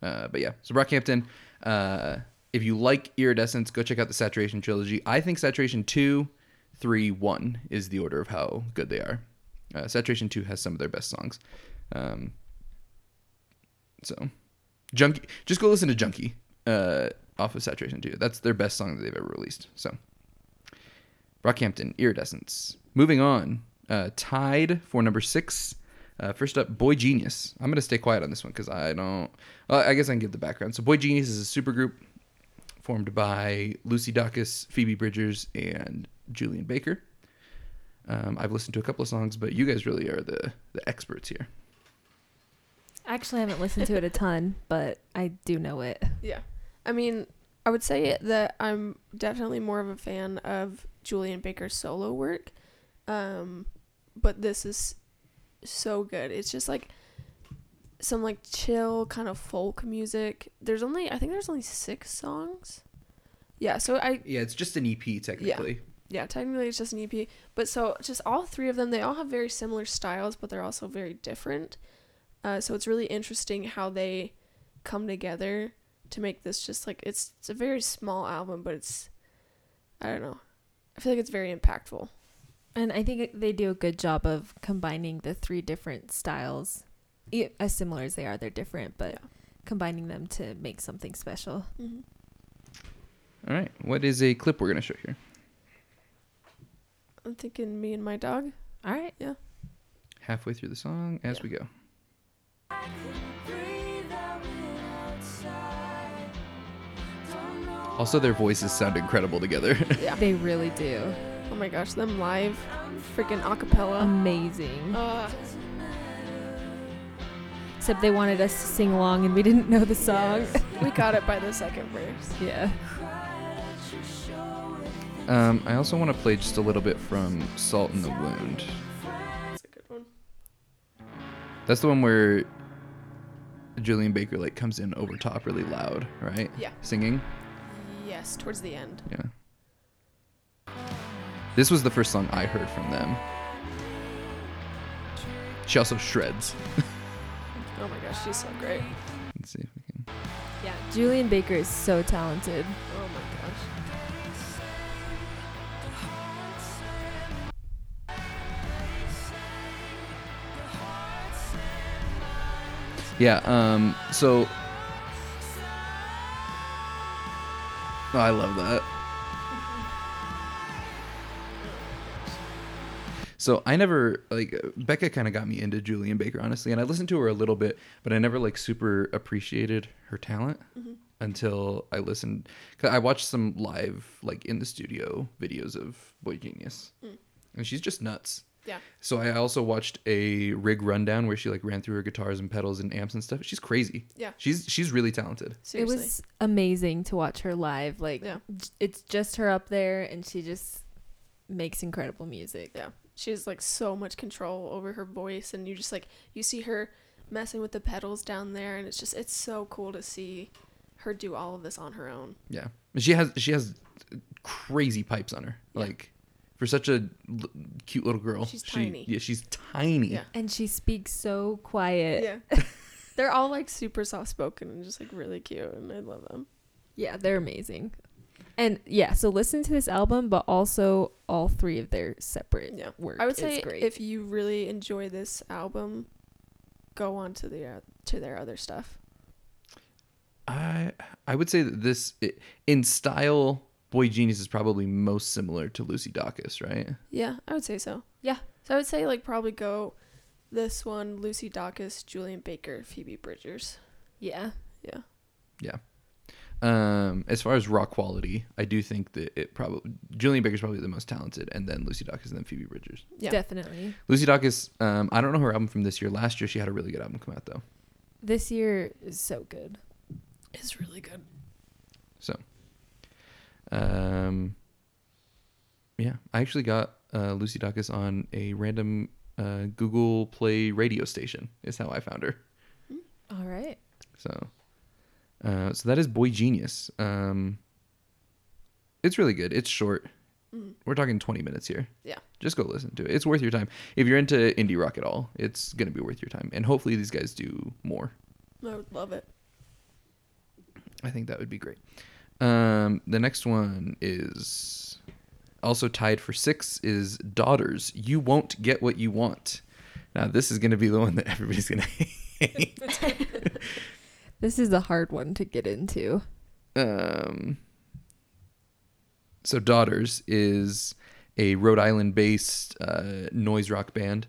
Uh, but yeah, so Brockhampton. Uh, if you like Iridescence, go check out the Saturation trilogy. I think Saturation 2, 3, 1 is the order of how good they are. Uh, Saturation 2 has some of their best songs. Um, so, Junkie, just go listen to Junkie uh, off of Saturation 2. That's their best song that they've ever released. So, Brockhampton, Iridescence. Moving on, uh, tied for number six. Uh, first up, Boy Genius. I'm gonna stay quiet on this one because I don't. Well, I guess I can give the background. So, Boy Genius is a supergroup formed by Lucy Dacus, Phoebe Bridgers, and Julien Baker. Um, I've listened to a couple of songs, but you guys really are the the experts here. Actually, I haven't listened to it a ton, but I do know it. Yeah. I mean, I would say that I'm definitely more of a fan of Julien Baker's solo work. Um, but this is so good. It's just like some like chill kind of folk music. There's only I think there's only 6 songs. Yeah, so I Yeah, it's just an EP technically. yeah, technically it's just an EP, but so just all three of them they all have very similar styles, but they're also very different. Uh, so it's really interesting how they come together to make this just like it's it's a very small album, but it's I don't know. I feel like it's very impactful. And I think they do a good job of combining the three different styles. As similar as they are, they're different, but Yeah. combining them to make something special. Mm-hmm. All right, what is a clip we're gonna show here? I'm thinking me and my dog. All right. Yeah. Halfway through the song, as Yeah. we go. Also, their voices sound incredible together. Yeah. They really do. Oh my gosh, them live, freaking acapella. Amazing. Uh, Except they wanted us to sing along and we didn't know the song. we got it by the second verse. yeah. Um, I also want to play just a little bit from Salt in the Wound. That's a good one. That's the one where Julien Baker like comes in over top really loud, right? Yeah. Singing. Yes, towards the end. Yeah. This was the first song I heard from them. She also shreds. Oh my gosh, she's so great. Let's see if we can. Yeah. Julien Baker is so talented. Yeah. Um. So. Oh, I love that. So I never like Becca kind of got me into Julien Baker honestly, and I listened to her a little bit, but I never like super appreciated her talent until I listened. Cause I watched some live like in the studio videos of Boy Genius, and she's just nuts. Yeah. So I also watched a rig rundown where she like ran through her guitars and pedals and amps and stuff. She's crazy. Yeah. She's she's really talented. Seriously. It was amazing to watch her live. Like, Yeah. it's just her up there and she just makes incredible music. Yeah. She has like so much control over her voice and you just like you see her messing with the pedals down there and it's just it's so cool to see her do all of this on her own. Yeah. She has she has crazy pipes on her. Yeah. Like for such a l- cute little girl. She's she, tiny. Yeah, she's tiny. Yeah. And she speaks so quiet. Yeah. They're all like super soft spoken and just like really cute and I love them. Yeah, they're amazing. And yeah, so listen to this album, but also all three of their separate Yeah. work. I would is say great. if you really enjoy this album, go on to the uh, to their other stuff. I I would say that this i- in style Boy Genius is probably most similar to Lucy Dacus, right? Yeah, I would say so. yeah, So I would say like probably go this one, Lucy Dacus, Julien Baker, Phoebe Bridgers. yeah, Yeah. Yeah. Um, as far as raw quality, I do think that it probably Julien Baker's probably the most talented, and then Lucy Dacus, and then Phoebe Bridgers. Yeah. definitely. Lucy Dacus, um, I don't know her album from this year. Last year, she had a really good album come out though. This year is so good. It's really good. So, um, yeah, I actually got uh, Lucy Dacus on a random uh, Google Play radio station. Is how I found her. All right. So, uh, so that is Boy Genius. Um, it's really good. It's short. Mhm. We're talking 20 minutes here. Yeah. Just go listen to it. It's worth your time. If you're into indie rock at all, it's gonna be worth your time. And hopefully these guys do more. I would love it. I think that would be great. Um, the next one is also tied for six is Daughters. You won't get what you want. Now this is gonna be the one that everybody's gonna hate. This is a hard one to get into. um, so Daughters is a Rhode Island based uh, noise rock band.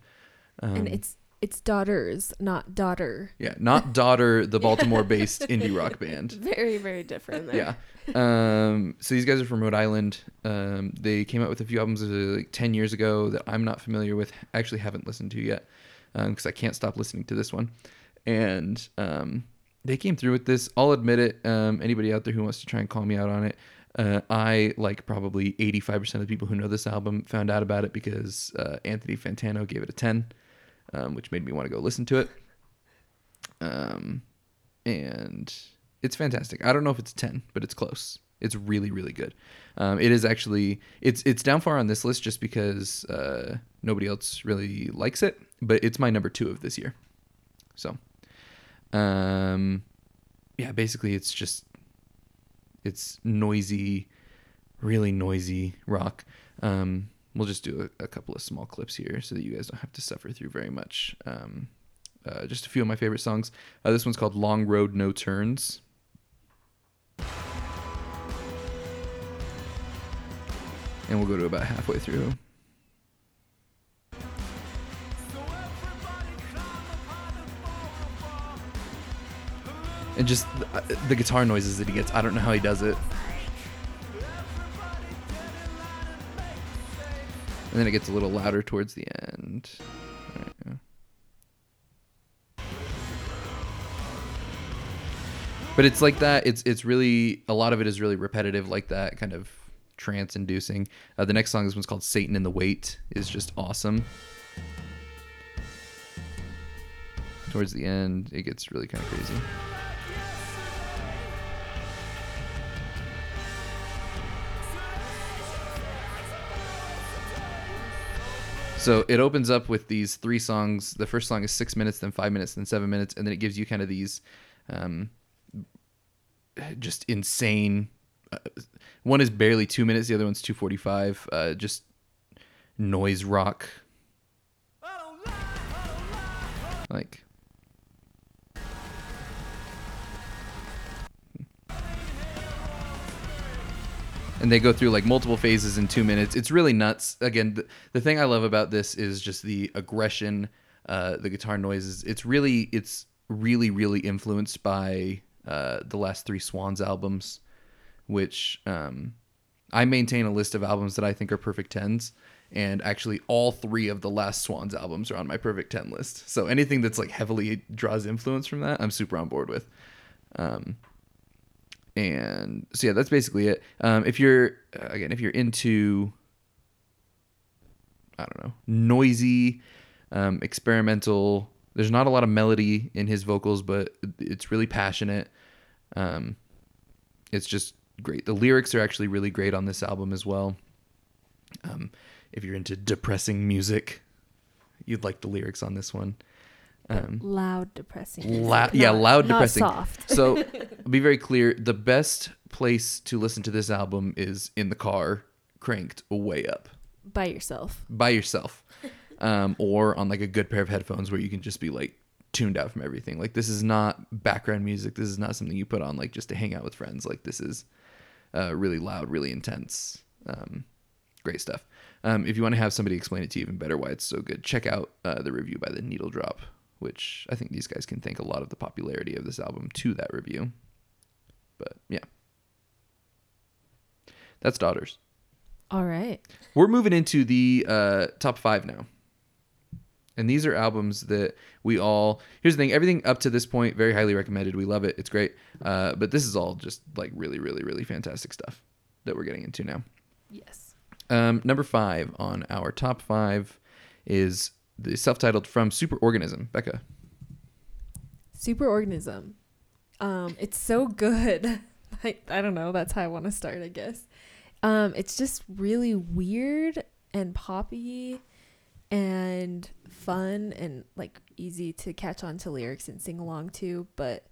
Um, and it's it's daughters, not daughter. yeah, not Daughter, the Baltimore based indie rock band. Very, very different there. Yeah. Um, so these guys are from Rhode Island. Um, they came out with a few albums uh, like 10 years ago that I'm not familiar with. Actually haven't listened to yet because I can't stop listening to this one. And um, they came through with this. I'll admit it. Um, anybody out there who wants to try and call me out on it, uh, I, like probably 85% of the people who know this album, found out about it because uh, Anthony Fantano gave it a 10, um, which made me want to go listen to it. Um, and it's fantastic. I don't know if it's 10, but it's close. It's really, really good. Um, it is actually it's it's down far on this list just because uh, nobody else really likes it, but it's my number two of this year. So, um, yeah, basically it's just it's noisy, really noisy rock. Um, we'll just do a, a couple of small clips here so that you guys don't have to suffer through very much. Um, uh, just a few of my favorite songs. Uh, this one's called "Long Road No Turns." And we'll go to about halfway through. And just the, uh, the guitar noises that he gets. I don't know how he does it. And then it gets a little louder towards the end. But it's like that. It's it's really a lot of it is really repetitive, like that kind of trance inducing. Uh, the next song, this one's called "Satan in the Wait," is just awesome. Towards the end, it gets really kind of crazy. So it opens up with these three songs. The first song is six minutes, then five minutes, then seven minutes, and then it gives you kind of these um, just insane. Uh, one is barely two minutes, the other one's two forty five. Uh, just noise rock, like. And they go through like multiple phases in two minutes. It's really nuts. Again, the, the thing I love about this is just the aggression, uh, the guitar noises. It's really, it's really, really influenced by uh, the last three Swans albums, which um, I maintain a list of albums that I think are perfect tens. And actually, all three of the last Swans albums are on my perfect 10 list. So anything that's like heavily draws influence from that, I'm super on board with. Um, and so yeah that's basically it. Um, if you're uh, again if you're into i don't know noisy um, experimental there's not a lot of melody in his vocals but it's really passionate. Um, it's just great. The lyrics are actually really great on this album as well. Um, if you're into depressing music you'd like the lyrics on this one um, Loud, depressing. La- yeah, loud, not depressing. soft. so, be very clear. The best place to listen to this album is in the car, cranked way up By yourself. by yourself, um, or on like a good pair of headphones where you can just be like tuned out from everything. Like this is not background music. This is not something you put on like just to hang out with friends. Like this is uh, really loud, really intense. Um, great stuff. Um, if you want to have somebody explain it to you even better why it's so good, check out uh, the review by the Needle Drop, which I think these guys can thank a lot of the popularity of this album to that review. But yeah, that's Daughters. All right. We're moving into the uh, top five now. And these are albums that we all. Here's the thing everything up to this point, very highly recommended. We love it. It's great. Uh, but this is all just like really, really, really fantastic stuff that we're getting into now. Yes. Um, number five on our top five is the self titled From Superorganism. Becca. Superorganism. Um, it's so good. I, I don't know. That's how I want to start, I guess. Um, it's just really weird and poppy and fun and like easy to catch on to lyrics and sing along to, but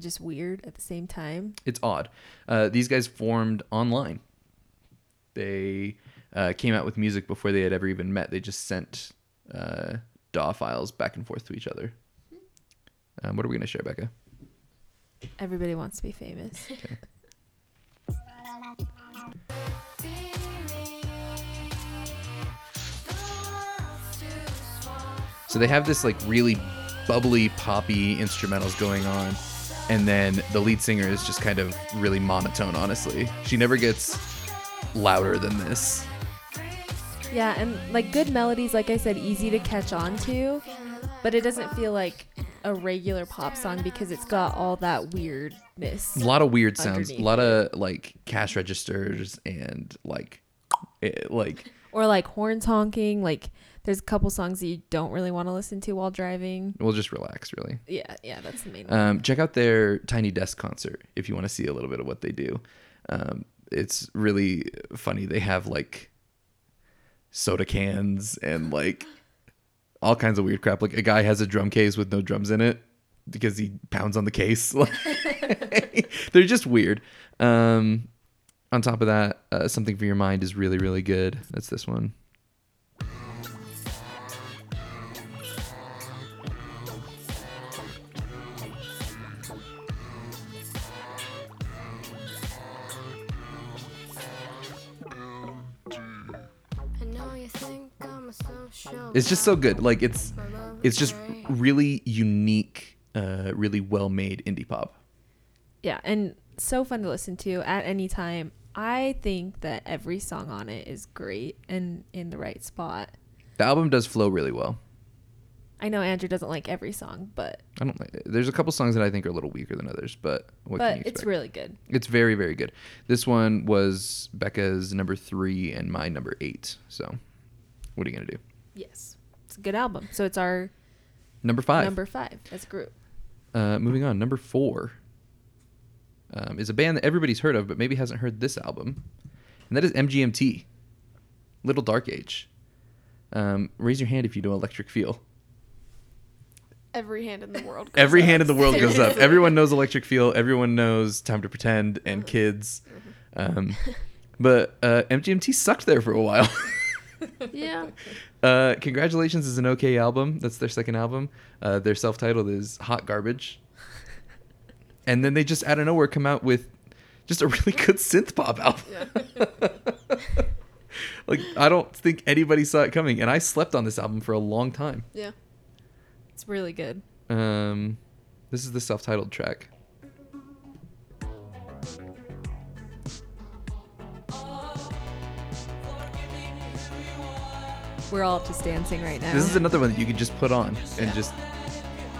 just weird at the same time. It's odd. Uh, these guys formed online. They uh, came out with music before they had ever even met. They just sent uh, DAW files back and forth to each other. Um, what are we going to share, Becca? Everybody wants to be famous. So they have this like really bubbly, poppy instrumentals going on, and then the lead singer is just kind of really monotone. Honestly, she never gets louder than this. Yeah, and like good melodies, like I said, easy to catch on to, but it doesn't feel like a regular pop song because it's got all that weirdness. A lot of weird sounds, a lot of like cash registers and like, it, like Or like horns honking. Like there's a couple songs that you don't really want to listen to while driving. we'll just relax, really. Yeah, yeah, that's the main one. Um, check out their Tiny Desk concert if you want to see a little bit of what they do. Um, it's really funny. They have like soda cans and like all kinds of weird crap. Like a guy has a drum case with no drums in it because he pounds on the case. They're just weird. Um, on top of that, uh, something for your mind is really really good. That's this one. It's just so good. Like it's it's just really unique, uh, really well made indie pop. yeah, and so fun to listen to at any time. I think that every song on it is great and in the right spot. The album does flow really well. I know Andrew doesn't like every song, but I don't like. There's a couple songs that I think are a little weaker than others, but what but it's really good. It's very very good. This one was Becca's number three and my number eight. So, what are you gonna do? Yes, it's a good album. So it's our Number five. number five as a group. Uh, moving on, number four um, is a band that everybody's heard of, but maybe hasn't heard this album, and that is MGMT, Little Dark Age. Um, raise your hand if you know Electric Feel. Every hand in the world. goes Every up. hand in the world goes up. Everyone knows Electric Feel. Everyone knows Time to Pretend and Kids. Um, but uh, MGMT sucked there for a while. Yeah. Uh, Congratulations is an okay album. That's their second album. Uh, their self-titled is Hot Garbage. And then they just out of nowhere come out with just a really good synth pop album. Yeah. like I don't think anybody saw it coming, and I slept on this album for a long time. Yeah. It's really good. Um, this is the self-titled track. We're all just dancing right now. This is another one that you could just put on and just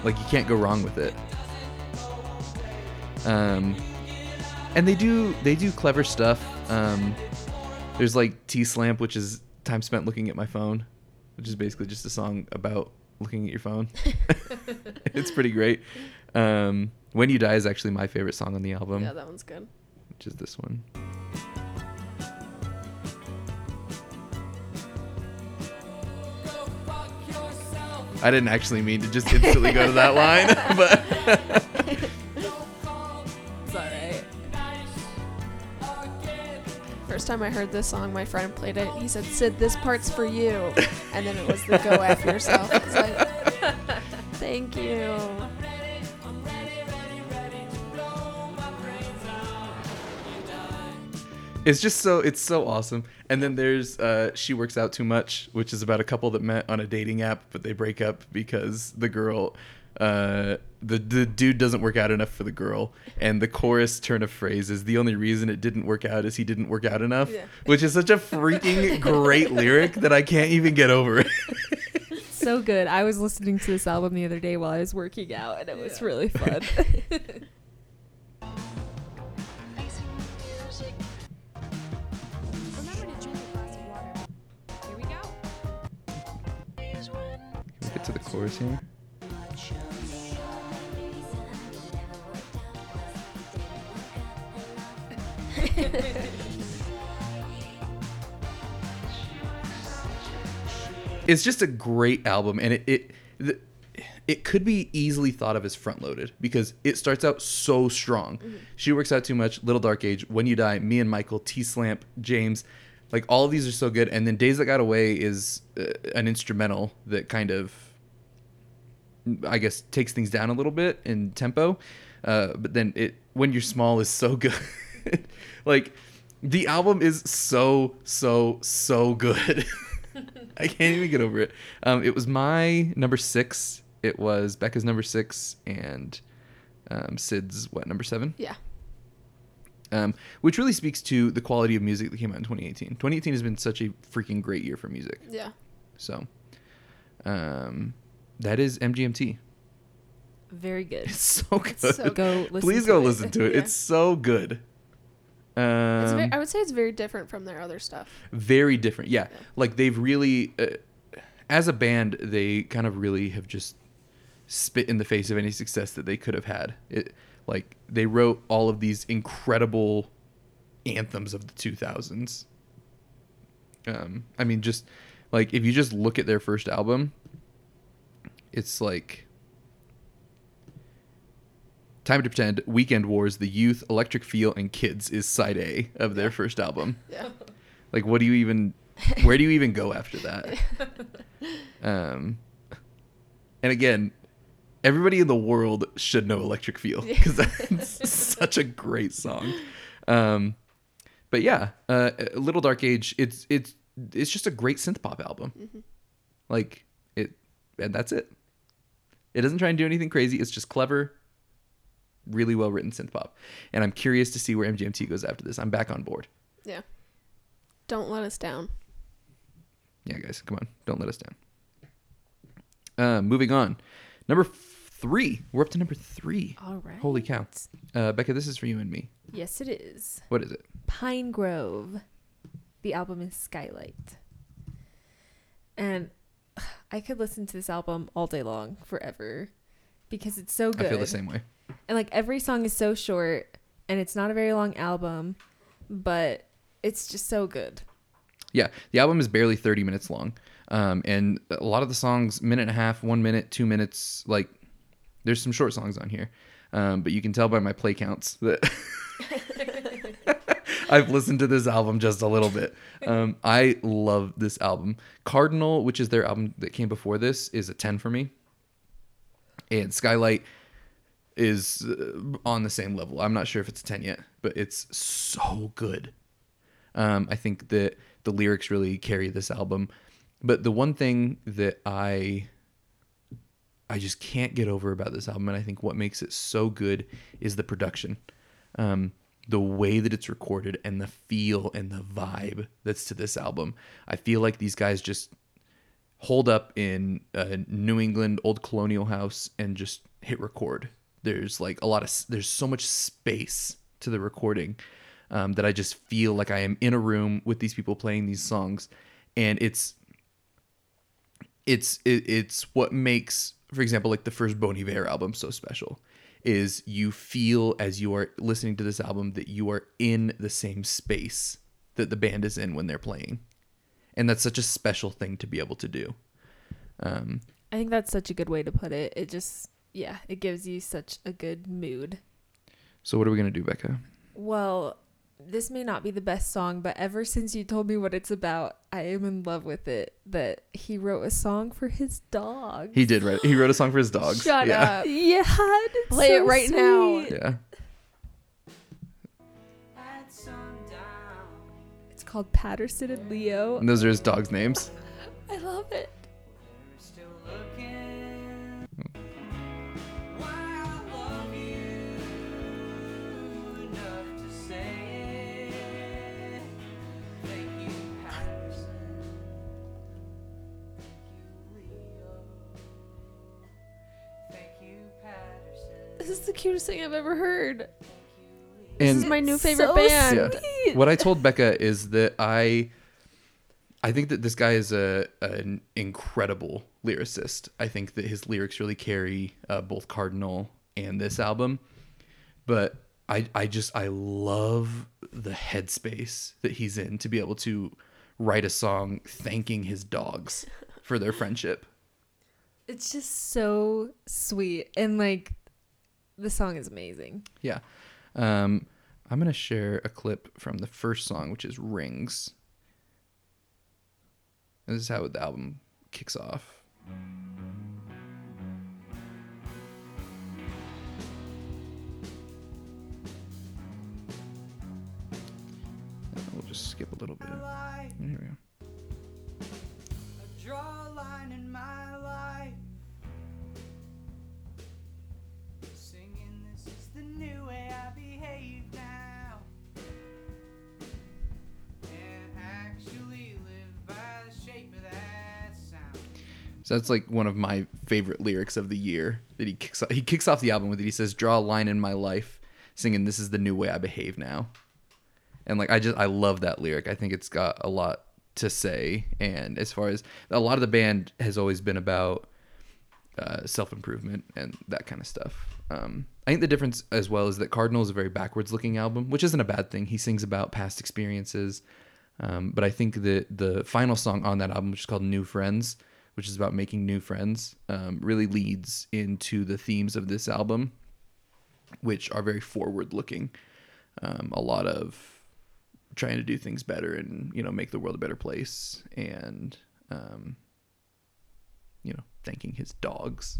like you can't go wrong with it. Um, and they do they do clever stuff. Um, there's like TSLAMP, which is time spent looking at my phone, which is basically just a song about looking at your phone. it's pretty great. Um, when You Die is actually my favorite song on the album, yeah, that one's good. which is this one. I didn't actually mean to just instantly go to that line, but It's all right. First time I heard this song, my friend played it. He said, "Sid, this part's for you," and then it was the "Go F yourself." I like, "Thank you." it's just so it's so awesome. And then there's uh, she works out too much, which is about a couple that met on a dating app, but they break up because the girl, uh, the the dude doesn't work out enough for the girl, and the chorus turn of phrase is the only reason it didn't work out is he didn't work out enough, Yeah. which is such a freaking great lyric that I can't even get over. It. so good. I was listening to this album the other day while I was working out, and it was Yeah. really fun. chorus here? it's just a great album and it it the, it could be easily thought of as front loaded because it starts out so strong. She works out too much, Little Dark Age, When You Die, Me and Michael, TSLAMP, James, like all of these are so good. And then Days That Got Away is uh, an instrumental that kind of, I guess, takes things down a little bit in tempo. Uh, but then it When You're Small is so good. like the album is so so so good. I can't even get over it. Um, it was my number six. It was Becca's number six and um, Sid's what number seven? Yeah. Um, which really speaks to the quality of music that came out in 2018. 2018 has been such a freaking great year for music. Yeah. So, um, that is MGMT. Very good. It's so good. so Go listen Please go it. listen to it. Yeah. It's so good. Um, It's very, I would say it's very different from their other stuff. very different yeah, Yeah. like they've really uh, as a band they kind of really have just spit in the face of any success that they could have had it like they wrote all of these incredible anthems of the 2000s um i mean just like if you just look at their first album it's like Time to Pretend, Weekend Wars, The Youth, Electric Feel, and Kids is side A of their first album. Yeah. Like, what do you even, where do you even go after that? Um, and again, everybody in the world should know Electric Feel because that's such a great song. Um, but yeah, uh, Little Dark Age, it's it's it's just a great synth pop album. Like it, and that's it. It doesn't try and do anything crazy. It's just clever, really well written synth pop. And I'm curious to see where MGMT goes after this. I'm back on board. Yeah. Don't let us down. Yeah, guys, come on. Don't let us down. Uh, moving on. Number three. We're up to number three. All right. Holy cow. Uh, Becca, this is for you and me. Yes, it is. What is it? Pinegrove. The album is Skylight. And I could listen to this album all day long, forever, because it's so good. I feel the same way. And like every song is so short, and it's not a very long album, but it's just so good. Yeah, the album is barely 30 minutes long. Um, and a lot of the songs, minute and a half, one minute, two minutes, like there's some short songs on here. Um, but you can tell by my play counts that I've listened to this album just a little bit. Um, I love this album. Cardinal, which is their album that came before this, is a 10 for me. And Skylight is uh, on the same level. I'm not sure if it's a 10 yet, but it's so good. Um, I think that the lyrics really carry this album. But the one thing that I I just can't get over about this album, and I think what makes it so good is the production. Um, the way that it's recorded and the feel and the vibe that's to this album. I feel like these guys just hold up in a New England old colonial house and just hit record. There's like a lot of there's so much space to the recording um, that I just feel like I am in a room with these people playing these songs, and it's it's it, it's what makes, for example, like the first Bon Iver album so special is you feel as you are listening to this album that you are in the same space that the band is in when they're playing, and that's such a special thing to be able to do. Um, I think that's such a good way to put it. It just, yeah, it gives you such a good mood. so what are we gonna do, Becca? Well, this may not be the best song, but ever since you told me what it's about, I am in love with it. That he wrote a song for his dog. He did write. He wrote a song for his dogs. Shut yeah. up. Yeah, it's Play so it right now. Yeah. It's called Patterson and Leo. And those are his dogs' names. I love it. The cutest thing I've ever heard. This is my new favorite so band. Yeah. what I told Becca is that I I think that this guy is a an incredible lyricist. I think that his lyrics really carry uh, both Cardinal and this album. But I I just I love the headspace that he's in to be able to write a song thanking his dogs for their friendship. It's just so sweet. And like, the song is amazing. Yeah. Um, I'm going to share a clip from the first song, which is Rings. This is how the album kicks off. Uh, We'll just skip a little bit. Here we go. So that's like one of my favorite lyrics of the year that he kicks off. He kicks off the album with it. He says, "Draw a line in my life, singing this is the new way I behave now." And like I just I love that lyric. I think it's got a lot to say. And as far as a lot of the band has always been about uh, self improvement and that kind of stuff. Um, I think the difference as well is that Cardinal is a very backwards looking album, which isn't a bad thing. He sings about past experiences. Um, but I think that the final song on that album, which is called New Friends, which is about making new friends, um, really leads into the themes of this album, which are very forward looking. Um, a lot of trying to do things better and you know make the world a better place and um, you know thanking his dogs.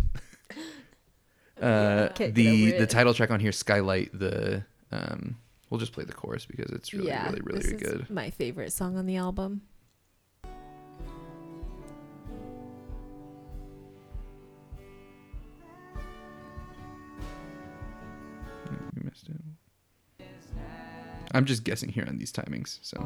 uh, the the title track on here, Skylight. The um, we'll just play the chorus because it's really yeah, really really, this really is good. my favorite song on the album. I'm just guessing here on these timings. So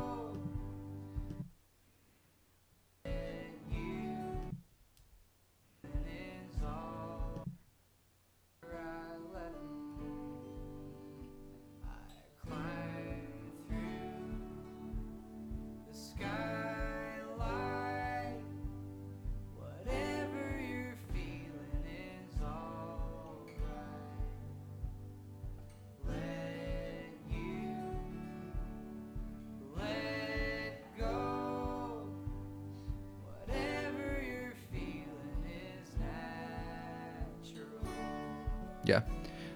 yeah,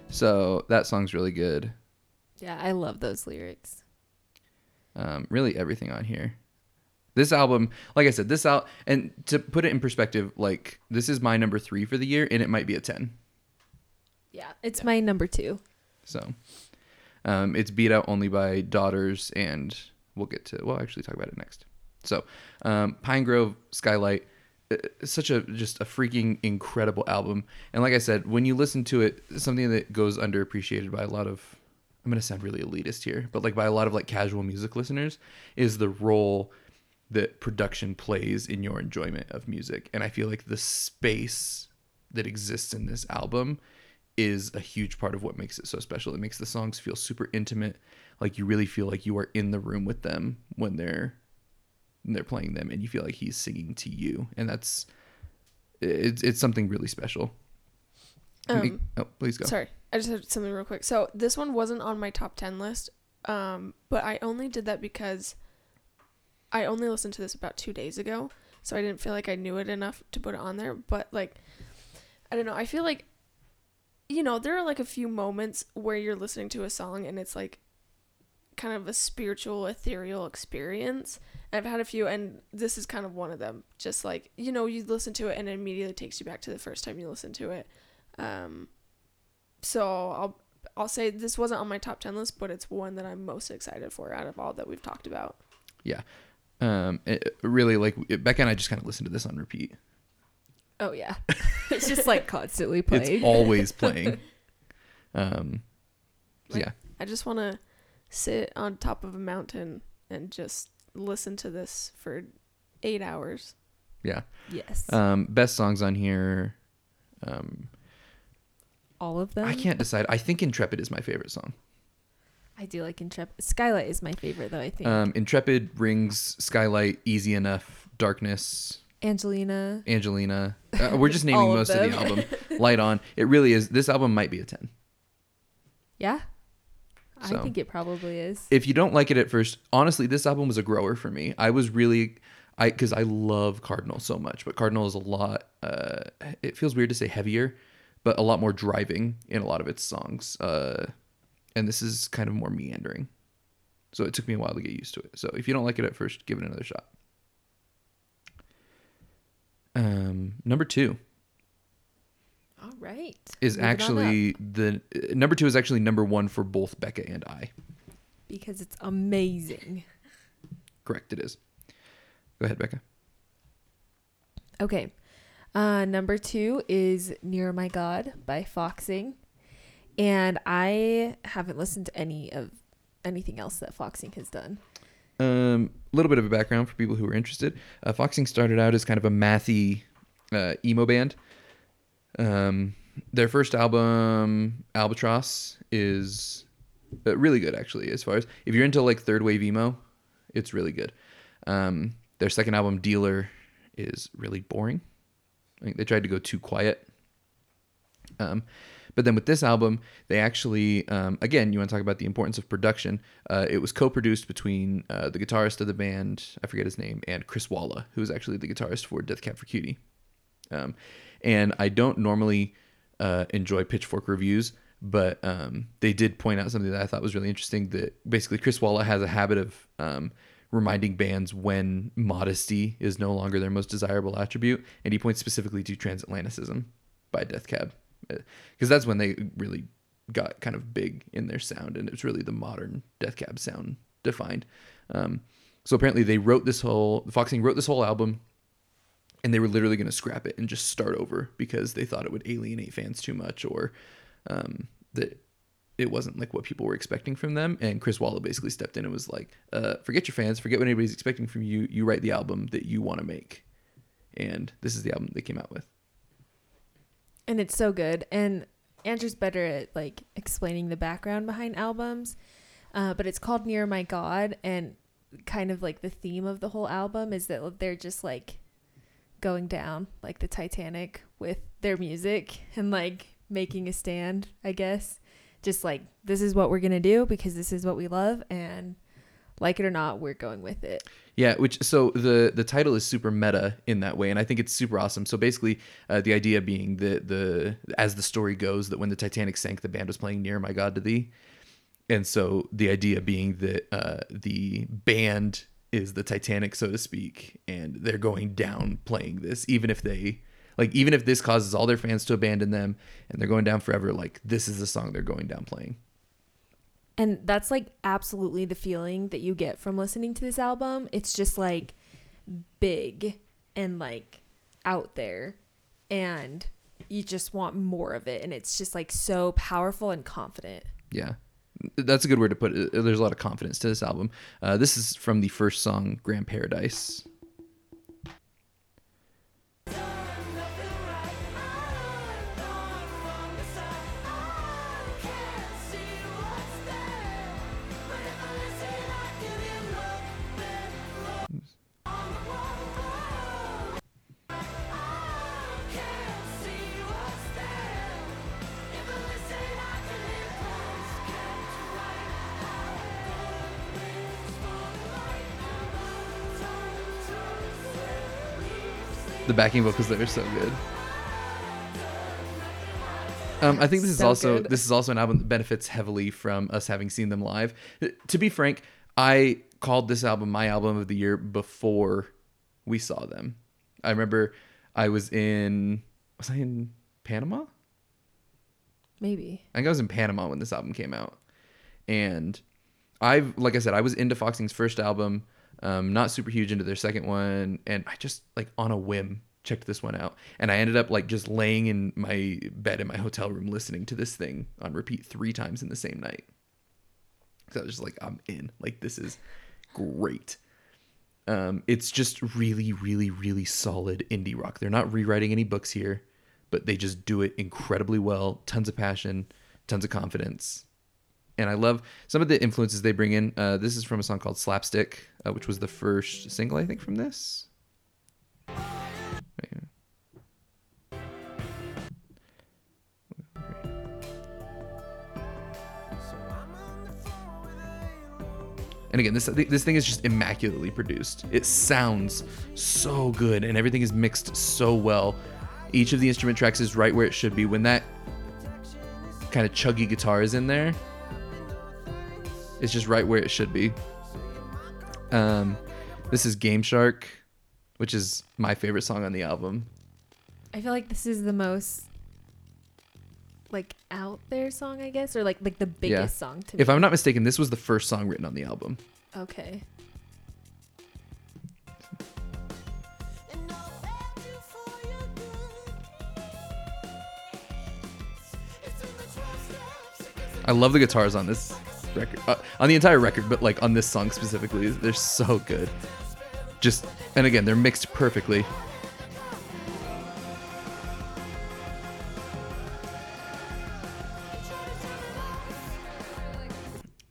so that song's really good. Yeah, I love those lyrics. um, really everything on here. This album, like I said, this out and to put it in perspective, like this is my number three for the year, and it might be a ten. Yeah, it's my number two. So, um, it's beat out only by Daughters, and we'll get to. We'll actually talk about it next. So, um, Pinegrove Skylight, Uh, such a just a freaking incredible album. And like I said, when you listen to it, something that goes underappreciated by a lot of. I'm gonna sound really elitist here, but like by a lot of like casual music listeners, is the role that production plays in your enjoyment of music. And I feel like the space that exists in this album is a huge part of what makes it so special. It makes the songs feel super intimate, like you really feel like you are in the room with them when they're when they're playing them, and you feel like he's singing to you, and that's it's it's something really special. Um, oh, please go. Sorry, I just had something real quick. So this one wasn't on my top ten list, um, but I only did that because I only listened to this about two days ago, so I didn't feel like I knew it enough to put it on there. But like, I don't know. I feel like, you know, there are like a few moments where you're listening to a song and it's like kind of a spiritual, ethereal experience. And I've had a few, and this is kind of one of them. Just like you know, you listen to it and it immediately takes you back to the first time you listened to it. Um, so I'll I'll say this wasn't on my top ten list, but it's one that I'm most excited for out of all that we've talked about. Yeah, um, it, really like Becca and I just kind of listened to this on repeat. Oh yeah, it's just like constantly playing. It's always playing. Um, Like- yeah, I just want to sit on top of a mountain and just listen to this for eight hours. yeah. yes, Um, best songs on here. Um, all of them. I can't decide. I think Intrepid is my favorite song. I do like Intrepid. Skylight is my favorite though. I think Um, Intrepid, Rings, Skylight, Easy Enough, Darkness, Angelina. Angelina. Uh, we're just naming of most of, the album. Light On. It really is. This album might be a 10. Yeah, So. I think it probably is. If you don't like it at first, honestly, this album was a grower for me. I was really, I because I love Cardinal so much, but Cardinal is a lot. Uh, it feels weird to say heavier, but a lot more driving in a lot of its songs. Uh, and this is kind of more meandering. So it took me a while to get used to it. So if you don't like it at first, give it another shot. Um, number two right. is on actually the uh, number two is actually number one for both Becca and I. because it's amazing. Correct, it is. Go ahead, Becca. Okay. Uh, number two is Near My God by Foxing. And I haven't listened to any of anything else that Foxing has done. Um, a little bit of a background for people who are interested. Uh, Foxing started out as kind of a mathy uh, emo band. Um, their first album, Albatross, is uh, really good actually. As far as if you're into like third wave emo, it's really good. Um, their second album, Dealer, is really boring. I think they tried to go too quiet. Um, but then with this album, they actually, um, again, you want to talk about the importance of production. Uh, it was co-produced between uh, the guitarist of the band, I forget his name, and Chris Walla, who is actually the guitarist for Death Cab for Cutie. Um, and I don't normally uh, enjoy Pitchfork reviews, but um, they did point out something that I thought was really interesting. That basically Chris Walla has a habit of um, reminding bands when modesty is no longer their most desirable attribute, and he points specifically to Transatlanticism by Death Cab, because that's when they really got kind of big in their sound, and it's really the modern Death Cab sound defined. Um, so apparently they wrote this whole Foxing wrote this whole album and they were literally going to scrap it and just start over because they thought it would alienate fans too much or um, that it wasn't like what people were expecting from them. And Chris Walla basically stepped in and was like, uh, "Forget your fans, forget what anybody's expecting from you. You write the album that you want to make." And this is the album they came out with. and it's so good and andrew's better at like explaining the background behind albums uh, but it's called near my god and kind of like the theme of the whole album is that they're just like going down like the titanic with their music and like making a stand i guess. Just like this is what we're gonna do because this is what we love and like it or not we're going with it. Yeah, which so the the title is super meta in that way, and I think it's super awesome. So basically, uh, the idea being that the as the story goes, that when the Titanic sank, the band was playing "Near My God to Thee," and so the idea being that uh, the band is the Titanic, so to speak, and they're going down playing this, even if they like even if this causes all their fans to abandon them and they're going down forever. Like this is the song they're going down playing. And that's like absolutely the feeling that you get from listening to this album. It's just like big and like out there and you just want more of it and it's just like so powerful and confident. Yeah. That's a good word to put it. There's a lot of confidence to this album. Uh, this is from the first song, Grand Paradise. Backing vocals there are so good. Um, I think this is So also good. this is also an album that benefits heavily from us having seen them live. To be frank, I called this album my album of the year before we saw them. I remember I was in was I in Panama? Maybe. I think I was in Panama when this album came out, and I've like I said, I was into Foxing's first album, um, not super huge into their second one, and I just like on a whim checked this one out, and I ended up like just laying in my bed in my hotel room listening to this thing on repeat three times in the same night. So I was just like, I'm in. Like this is great. Um, it's just really, really, really solid indie rock. They're not rewriting any books here, but they just do it incredibly well. Tons of passion, tons of confidence. And I love some of the influences they bring in. Uh, this is from a song called Slapstick, uh, which was the first single, I think, from this. And again, this this thing is just immaculately produced. It sounds so good, and everything is mixed so well. Each of the instrument tracks is right where it should be. When that kind of chuggy guitar is in there, it's just right where it should be. Um, this is Gameshark, which is my favorite song on the album. I feel like this is the most like out there song, I guess, or like like the biggest song to me. If I'm not mistaken, this was the first song written on the album. okay. I love the guitars on this record, uh, on the entire record, but like on this song specifically, they're so good. Just and again, they're mixed perfectly.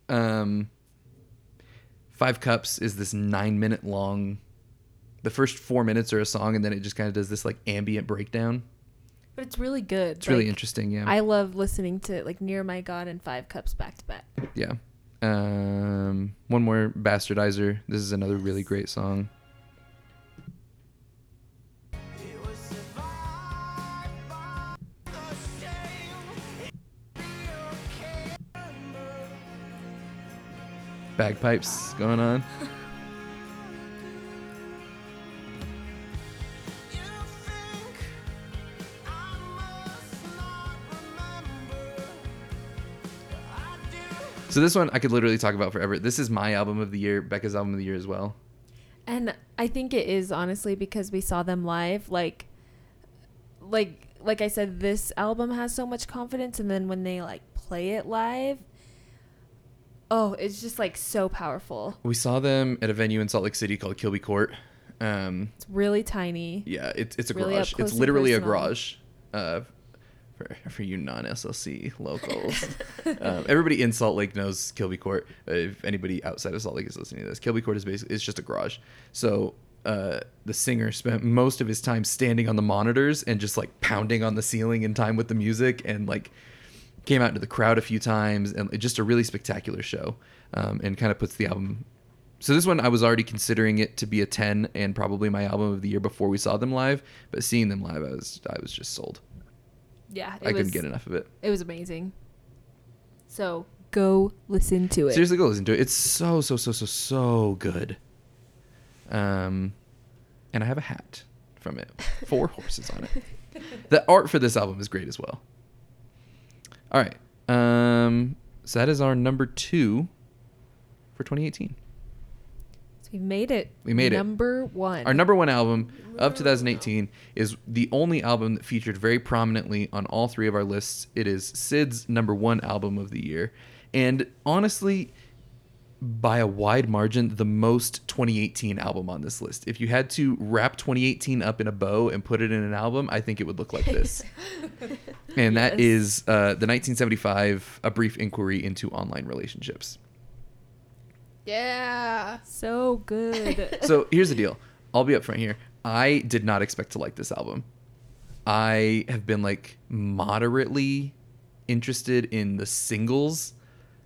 Um, Five Cups is this nine minute long. The first four minutes are a song, and then it just kind of does this like ambient breakdown. But it's really good. It's really interesting. Yeah. I love listening to like Near My God and Five Cups back to back. Yeah. Um, one more bastardizer. This is another really great song. Bagpipes going on. So this one I could literally talk about forever. This is my album of the year, Becca's album of the year as well. And I think it is honestly because we saw them live. Like, like, like I said, this album has so much confidence, and then when they like play it live, oh, it's just like so powerful. We saw them at a venue in Salt Lake City called Kilby Court. Um, It's really tiny. yeah, it's it's a Really garage. It's literally a garage. Uh, for, for you non-SLC locals, um, everybody in Salt Lake knows Kilby Court. Uh, if anybody outside of Salt Lake is listening to this, Kilby Court is basically it's just a garage. So uh, the singer spent most of his time standing on the monitors and just like pounding on the ceiling in time with the music, and like came out into the crowd a few times, and it- just a really spectacular show, um, and kind of puts the album. So this one I was already considering it to be a ten and probably my album of the year before we saw them live, but seeing them live, I was I was just sold. Yeah, it I was, couldn't get enough of it. It was amazing. So go listen to it. Seriously, go listen to it. It's so so so so so good. Um, and I have a hat from it. Four horses on it. The art for this album is great as well. All right. Um, so that is our number two for 2018. We made it. We made it. Number one. Our number one album of 2018 is the only album that featured very prominently on all three of our lists. It is Sid's number one album of the year. And honestly, by a wide margin, the most 2018 album on this list. If you had to wrap 2018 up in a bow and put it in an album, I think it would look like this. and that Yes. is uh, the 1975 A Brief Inquiry into Online Relationships. Yeah. so good. so here's the deal. I'll be upfront here. I did not expect to like this album. I have been like moderately interested in the singles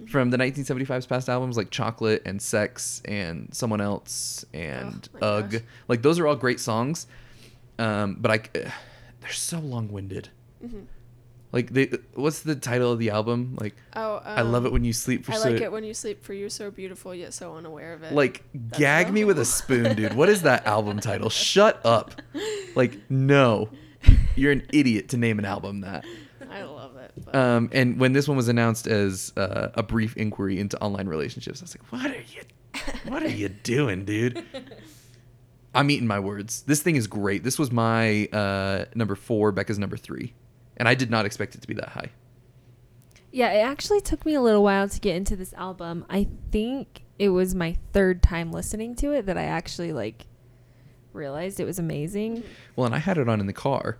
from the 1975's past albums, like Chocolate and Sex and Someone Else and Oh Ugh. gosh. Like those are all great songs, um, but I they're so long-winded. Mm-hmm. Like they, what's the title of the album? Like Oh, I love it um, when you sleep for I so like it when you sleep for you so beautiful yet so unaware of it. like gag me with a spoon dude. What is that album title? Shut up. Like no. You're an idiot to name an album that. I love it. But um, and when this one was announced as uh, a brief inquiry into online relationships i was like what are you what are you doing dude? I'm eating my words. This thing is great. This was my uh, number four becca's number three and i did not expect it to be that high yeah, it actually took me a little while to get into this album. I think it was my third time listening to it that I actually like realized it was amazing. well and i had it on in the car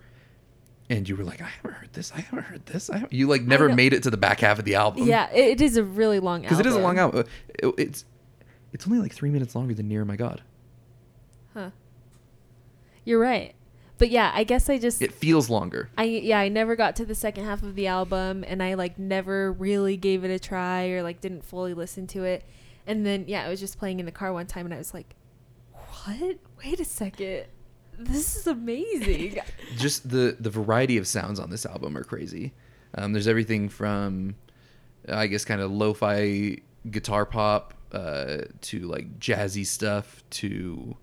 and you were like i haven't heard this i haven't heard this I haven't. you like never made it to the back half of the album Yeah, it, it is a really long album. because it is a long album. Uh, it- it's it's only like three minutes longer than Near My God. Huh. You're right. But yeah, I guess I just It feels longer. I yeah, I never got to the second half of the album and I like never really gave it a try or like didn't fully listen to it. And then yeah, I was just playing in the car one time and I was like, "What? Wait a second. This is amazing." Just the the variety of sounds on this album are crazy. Um, there's everything from, I guess, kind of lo-fi guitar pop uh, to like jazzy stuff to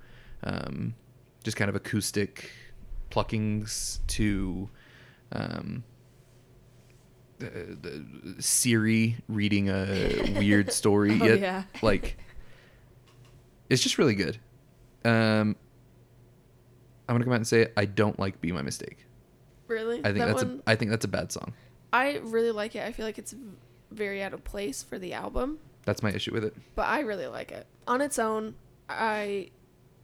um, just kind of acoustic pluckings to um, the, the Siri reading a weird story. Oh, Yet, yeah. like it's just really good. Um, I'm gonna come out and say it. I don't like "Be My Mistake." really, I think that that's one, a I think that's a bad song. I really like it. I feel like it's very out of place for the album, That's my issue with it. but I really like it on its own. I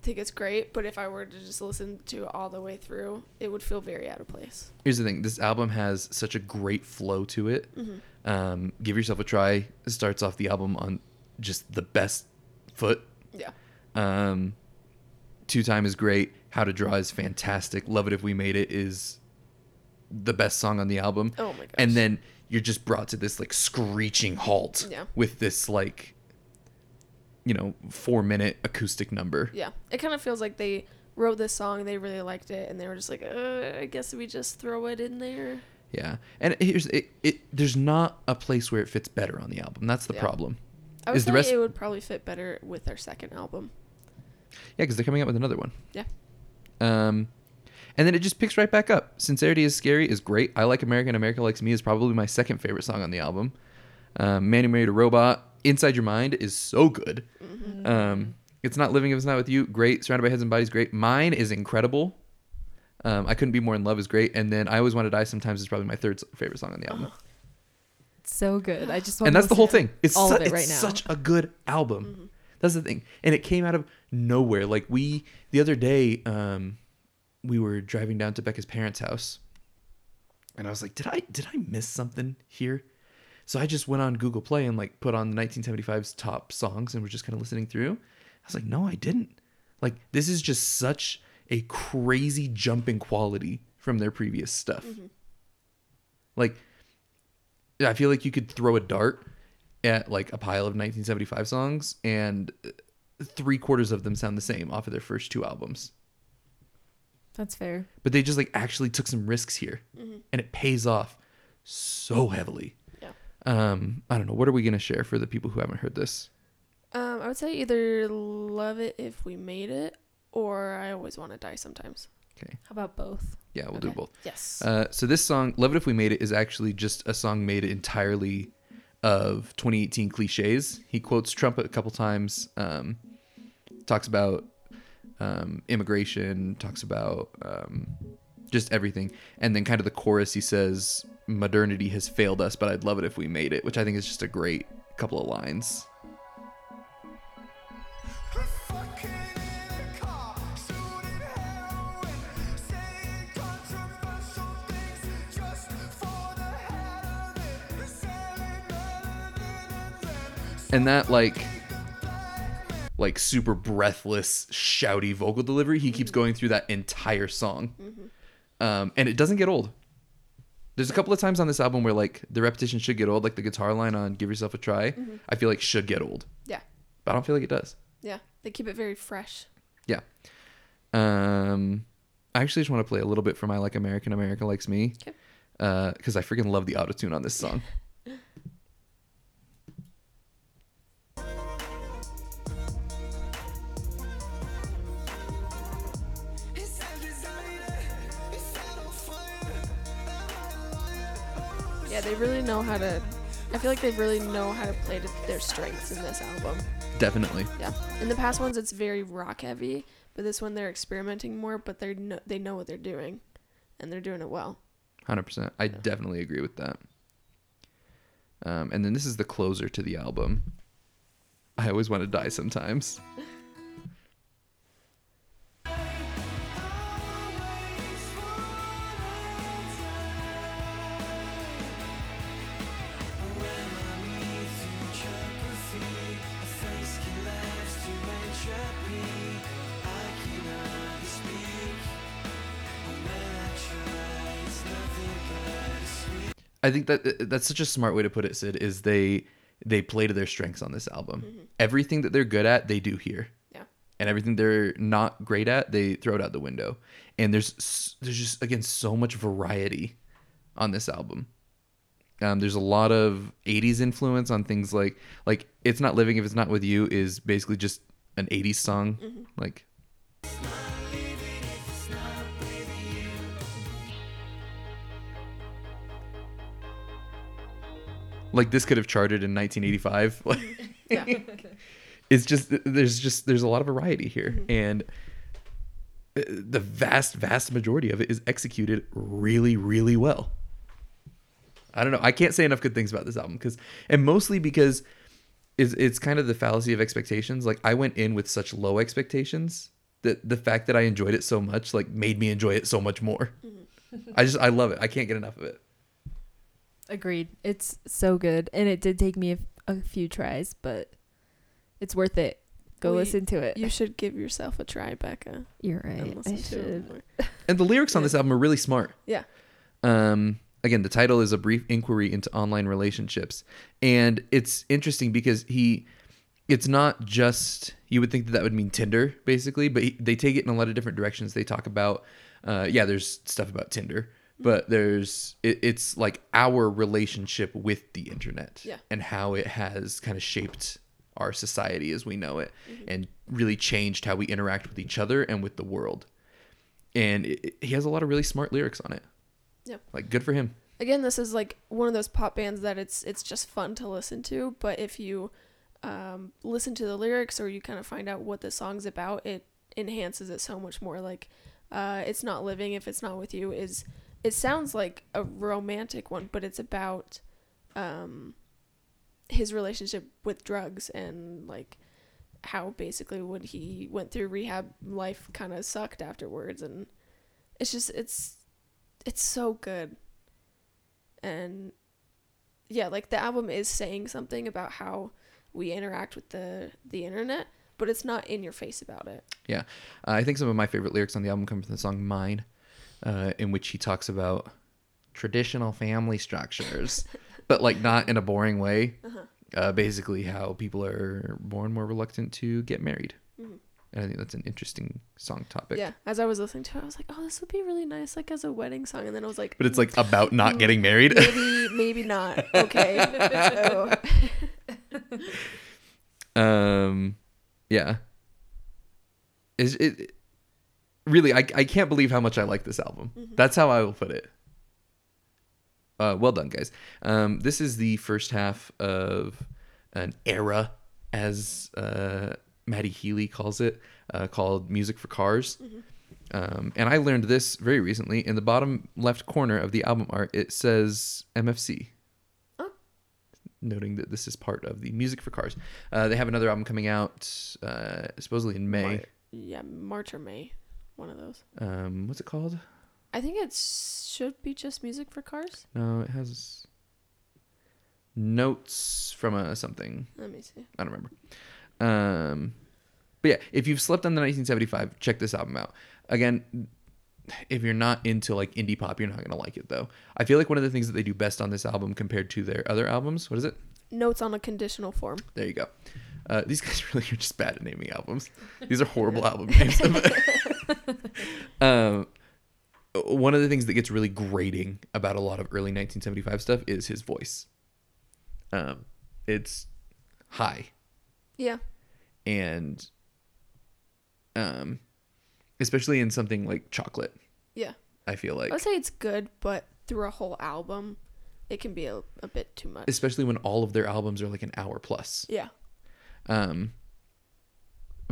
think it's great, but if I were to just listen to it all the way through, it would feel very out of place. Here's the thing: this album has such a great flow to it. Mm-hmm. Um, Give yourself a try. It starts off the album on just the best foot. Yeah. Um, Two Time is great. How to Draw is fantastic. Love It If We Made It is the best song on the album. Oh my gosh. And then you're just brought to this like screeching halt Yeah. with this like you know, four minute acoustic number. Yeah, it kind of feels like they wrote this song, they really liked it, and they were just like, uh, I guess we just throw it in there. Yeah. And here's it, it there's not a place where it fits better on the album. That's the Yeah. problem. I would Is the say rest- it would probably fit better with their second album. Yeah, because they're coming out with another one. Yeah. Um, and then it just picks right back up. Sincerity is Scary is great. I Like American. America Likes Me is probably my second favorite song on the album. Um, Man Who Married a Robot, Inside Your Mind is so good. Mm-hmm. Um, it's Not Living If It's Not With You, great. Surrounded by Heads and Bodies, great. Mine is incredible. Um, I Couldn't Be More in Love is great. And then I Always Want to Die Sometimes is probably my third favorite song on the album. so good. I just want and that's the whole thing. It's, all su- of it it's right now. such a good album. Mm-hmm. That's the thing, and it came out of nowhere. Like we the other day, um, we were driving down to Becca's parents' house, and I was like, "Did I did I miss something here?" So I just went on Google Play and like put on the 1975's top songs, and was just kind of listening through. I was like, "No, I didn't." Like this is just such a crazy jumping quality from their previous stuff. Mm-hmm. Like I feel like you could throw a dart at like a pile of 1975 songs and uh, three quarters of them sound the same off of their first two albums. That's fair. But they just like actually took some risks here mm-hmm. and it pays off so heavily. Um, I don't know. What are we going to share for the people who haven't heard this? Um, I would say either love it if we made it, or I always want to die sometimes. Okay. How about both? Yeah, we'll do both. Yes. Uh, so this song, "Love It If We Made It," is actually just a song made entirely of 2018 cliches. He quotes Trump a couple times. Um, talks about um, immigration. Talks about um, just everything, and then kind of the chorus. He says, "Modernity has failed us, but I'd love it if we made it," which I think is just a great couple of lines. Fucking in a car, shooting heroin, saying controversial things just for the hell of it, selling melanin and and that like like super breathless shouty vocal delivery he keeps mm-hmm. going through that entire song mm-hmm. Um, and it doesn't get old there's a couple of times on this album where like the repetition should get old like the guitar line on give yourself a try i feel like should get old yeah. but i don't feel like it does Yeah. They keep it very fresh. yeah um i actually just want to play a little bit for my like american america likes me Okay. because i freaking love the autotune on this song they really know how to. I feel like they really know how to play to their strengths in this album. definitely Yeah. In the past ones, it's very rock heavy, but this one they're experimenting more, but they know they know what they're doing, and they're doing it well. Hundred percent. I definitely agree with that. Um, and then this is the closer to the album. I always want to die sometimes. I think that uh, that's such a smart way to put it, Sid. Is they they play to their strengths on this album. Mm-hmm. Everything that they're good at, they do here, Yeah. and everything they're not great at, they throw it out the window. And there's there's just again so much variety on this album. Um, there's a lot of '80s influence on things like like "It's Not Living If It's Not With You" is basically just an '80s song. Mm-hmm. Like like this could have charted in 1985 like Yeah. it's just there's just there's a lot of variety here. And uh, the vast vast majority of it is executed really really well. I don't know. I can't say enough good things about this album because and mostly because it's, it's kind of the fallacy of expectations. Like i went in with such low expectations that the fact that i enjoyed it so much like made me enjoy it so much more. I just i love it. I can't get enough of it Agreed. It's so good, and it did take me a, a few tries, but it's worth it. Go We- listen to it. You should give yourself a try, Becca, You're and right. listen I should. and the lyrics on this album are really smart Yeah. Um, again, the title is a brief inquiry into online relationships, and it's interesting because he, it's not just you would think that that would mean Tinder basically, but he, they take it in a lot of different directions. They talk about, uh, yeah, there's stuff about Tinder, but there's it, it's like our relationship with the internet Yeah. and how it has kind of shaped our society as we know it and really changed how we interact with each other and with the world. And it, it- he has a lot of really smart lyrics on it. Yep. Like good for him. Again, this is like one of those pop bands that it's it's just fun to listen to, but if you um, listen to the lyrics or you kind of find out what the song's about, it enhances it so much more. Like, uh, it's not living if it's not with you is it sounds like a romantic one, but it's about um his relationship with drugs and like how basically when he went through rehab life kind of sucked afterwards and it's just it's it's so good. And yeah like the album is saying something about how we interact with the the internet but it's not in your face about it. Uh, I think some of my favorite lyrics on the album come from the song "Mine," uh, in which he talks about traditional family structures, but like not in a boring way. Uh, basically, how people are more and more reluctant to get married, and I think that's an interesting song topic. yeah as i was listening to it i was like oh this would be really nice like as a wedding song and then i was like But it's like about not getting married. maybe maybe not okay um, yeah. Is it- really? I I can't believe how much I like this album. That's how I will put it. Uh, well done, guys. Um, this is the first half of an era, as uh, Matty Healy calls it, uh, called "Music for Cars." Um, and I learned this very recently. In the bottom left corner of the album art, it says MFC noting that this is part of the music for cars. Uh, they have another album coming out uh, supposedly in May. Mar- yeah march or may one of those Um, what's it called? i think it should be just music for cars No, it has notes from a something. let me see I don't remember. Um, but yeah, if you've slept on the 1975, check this album out. Again, if you're not into like indie pop, you're not gonna like it though. I feel like one of the things that they do best on this album compared to their other albums, what is it? notes on a conditional form There you go. Uh, these guys really are just bad at naming albums. These are horrible album names. um, one of the things that gets really grating about a lot of early 1975 stuff is his voice. Um, it's high yeah and um, especially in something like chocolate. yeah I feel like i would say it's good but through a whole album it can be a, a bit too much especially when all of their albums are like an hour plus. yeah Um,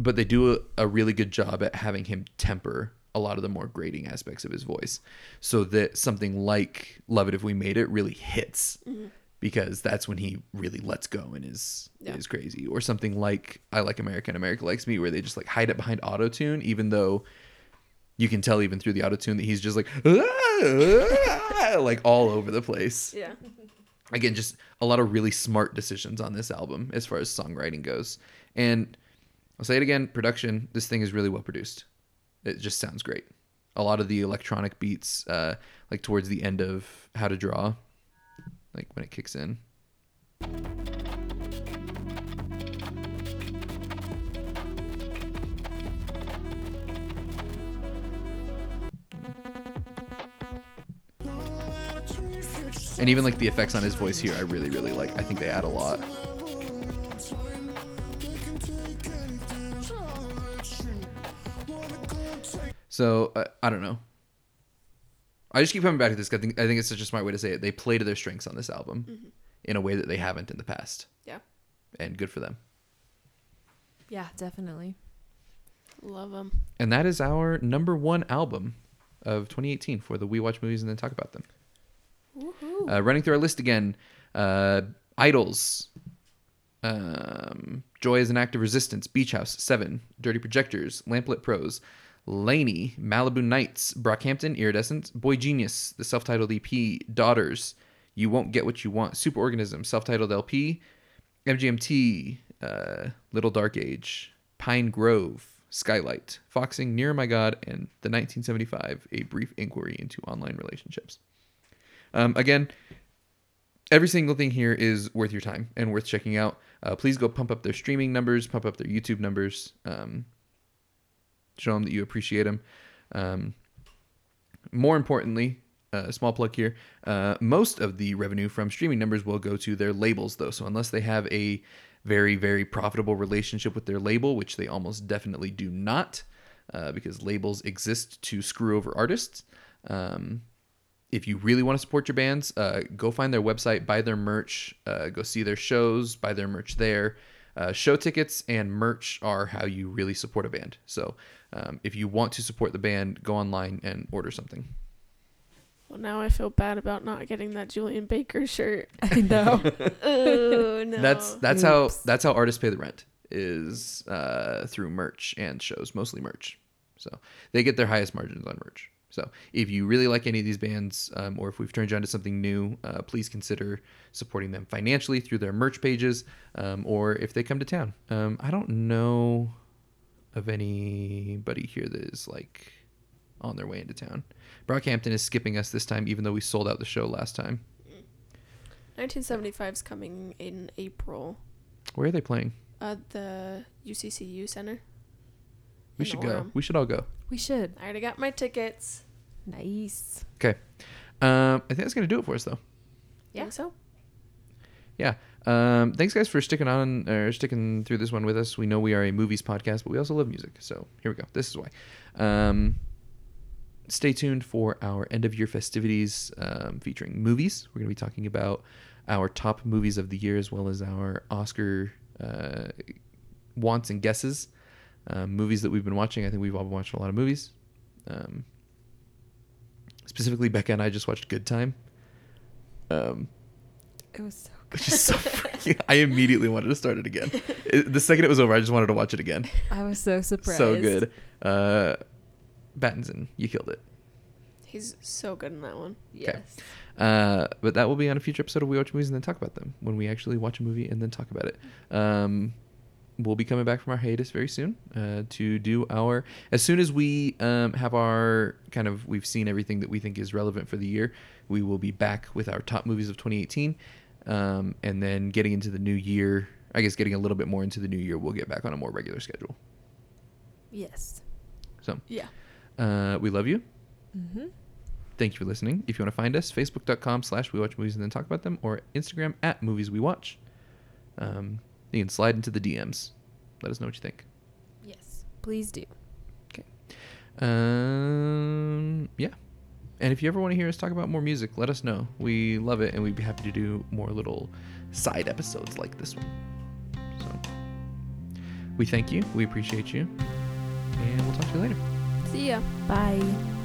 but they do a, a really good job at having him temper a lot of the more grating aspects of his voice so that something like Love It If We Made It really hits mm-hmm. because that's when he really lets go and is Yeah. is crazy. Or something like I Like America and America Likes Me where they just like hide it behind auto tune even though you can tell even through the auto tune that he's just like like all over the place. Yeah. Again just a lot of really smart decisions on this album as far as songwriting goes. And i'll say it again production this thing is really well produced. It just sounds great. A lot of the electronic beats uh like towards the end of how to draw like when it kicks in. And even like the effects on his voice here i really really like. I think they add a lot so uh, i don't know. I just keep coming back to this 'cause i think i think it's such a smart way to say it. They play to their strengths on this album in a way that they haven't in the past. Yeah. And good for them. Yeah, definitely. love them and that is our number one album of 2018 for the we watch movies and then talk about them. Woohoo. Uh, running through our list again, uh, IDLES, um, Joy is an Act of Resistance, Beach House, Seven, Dirty Projectors, Lamp Lit Prose, LANY, Malibu Nights, Brockhampton, Iridescence, Boy Genius, the self-titled EP, Daughters, You Won't Get What You Want, Superorganism, self-titled LP, MGMT, uh, Little Dark Age, Pinegrove, Skylight, Foxing, Near My God, and the 1975, A Brief Inquiry into Online Relationships. Um, again, every single thing here is worth your time and worth checking out. Uh, please go pump up their streaming numbers, pump up their YouTube numbers. Um, show them that you appreciate them. Um, more importantly, uh, small plug here. Uh, most of the revenue from streaming numbers will go to their labels, though. So unless they have a very, very profitable relationship with their label, which they almost definitely do not, uh, because labels exist to screw over artists. Um, if you really want to support your bands, uh, go find their website, buy their merch, uh, go see their shows, buy their merch there. Uh, show tickets and merch are how you really support a band. So um, if you want to support the band, go online and order something. Well, now I feel bad about not getting that Julien Baker shirt. I know. oh no. That's that's how that's how artists pay the rent is uh, through merch and shows, mostly merch. So they get their highest margins on merch. So if you really like any of these bands, um, or if we've turned you on to something new, uh, please consider supporting them financially through their merch pages, um, or if they come to town. Um, I don't know of anybody here that is like on their way into town. Brockhampton is skipping us this time, even though we sold out the show last time. 1975 is coming in April Where are they playing? at the UCCU Center. We should go. We should all go. We should. I already got my tickets. Nice. Okay. Um, I think that's gonna do it for us, though. Yeah. Think so. Yeah. Um, thanks, guys, for sticking on or sticking through this one with us. We know we are a movies podcast, but we also love music. So here we go. This is why. Um, stay tuned for our end of year festivities um, featuring movies. We're going to be talking about our top movies of the year as well as our Oscar uh, wants and guesses. Um, movies that we've been watching. I think we've all been watching a lot of movies. Um, specifically, Becca and I just watched Good Time. Um, It was so which is so freaking. I immediately wanted to start it again. It- the second it was over, I just wanted to watch it again. I was so surprised. So good. Uh, Pattinson, you killed it. He's so good in that one. Yes. Uh, but that will be on a future episode of We Watch Movies and then talk about them when we actually watch a movie and then talk about it. Um, we'll be coming back from our hiatus very soon uh, to do our as soon as we um, have our kind of we've seen everything that we think is relevant for the year. We will be back with our top movies of 2018, um, and then getting into the new year. I guess getting a little bit more into the new year, we'll get back on a more regular schedule. Yes. So Yeah. uh, we love you. Mm-hmm. Thank you for listening. If you want to find us, facebook.com slash we watch movies and then talk about them, or Instagram at movies we watch. Um, you can slide into the DMs. Let us know what you think. Yes. Please do. Okay. Um, yeah. And if you ever want to hear us talk about more music, let us know. We love it, and we'd be happy to do more little side episodes like this one. So, we thank you. We appreciate you. And we'll talk to you later. See ya. Bye.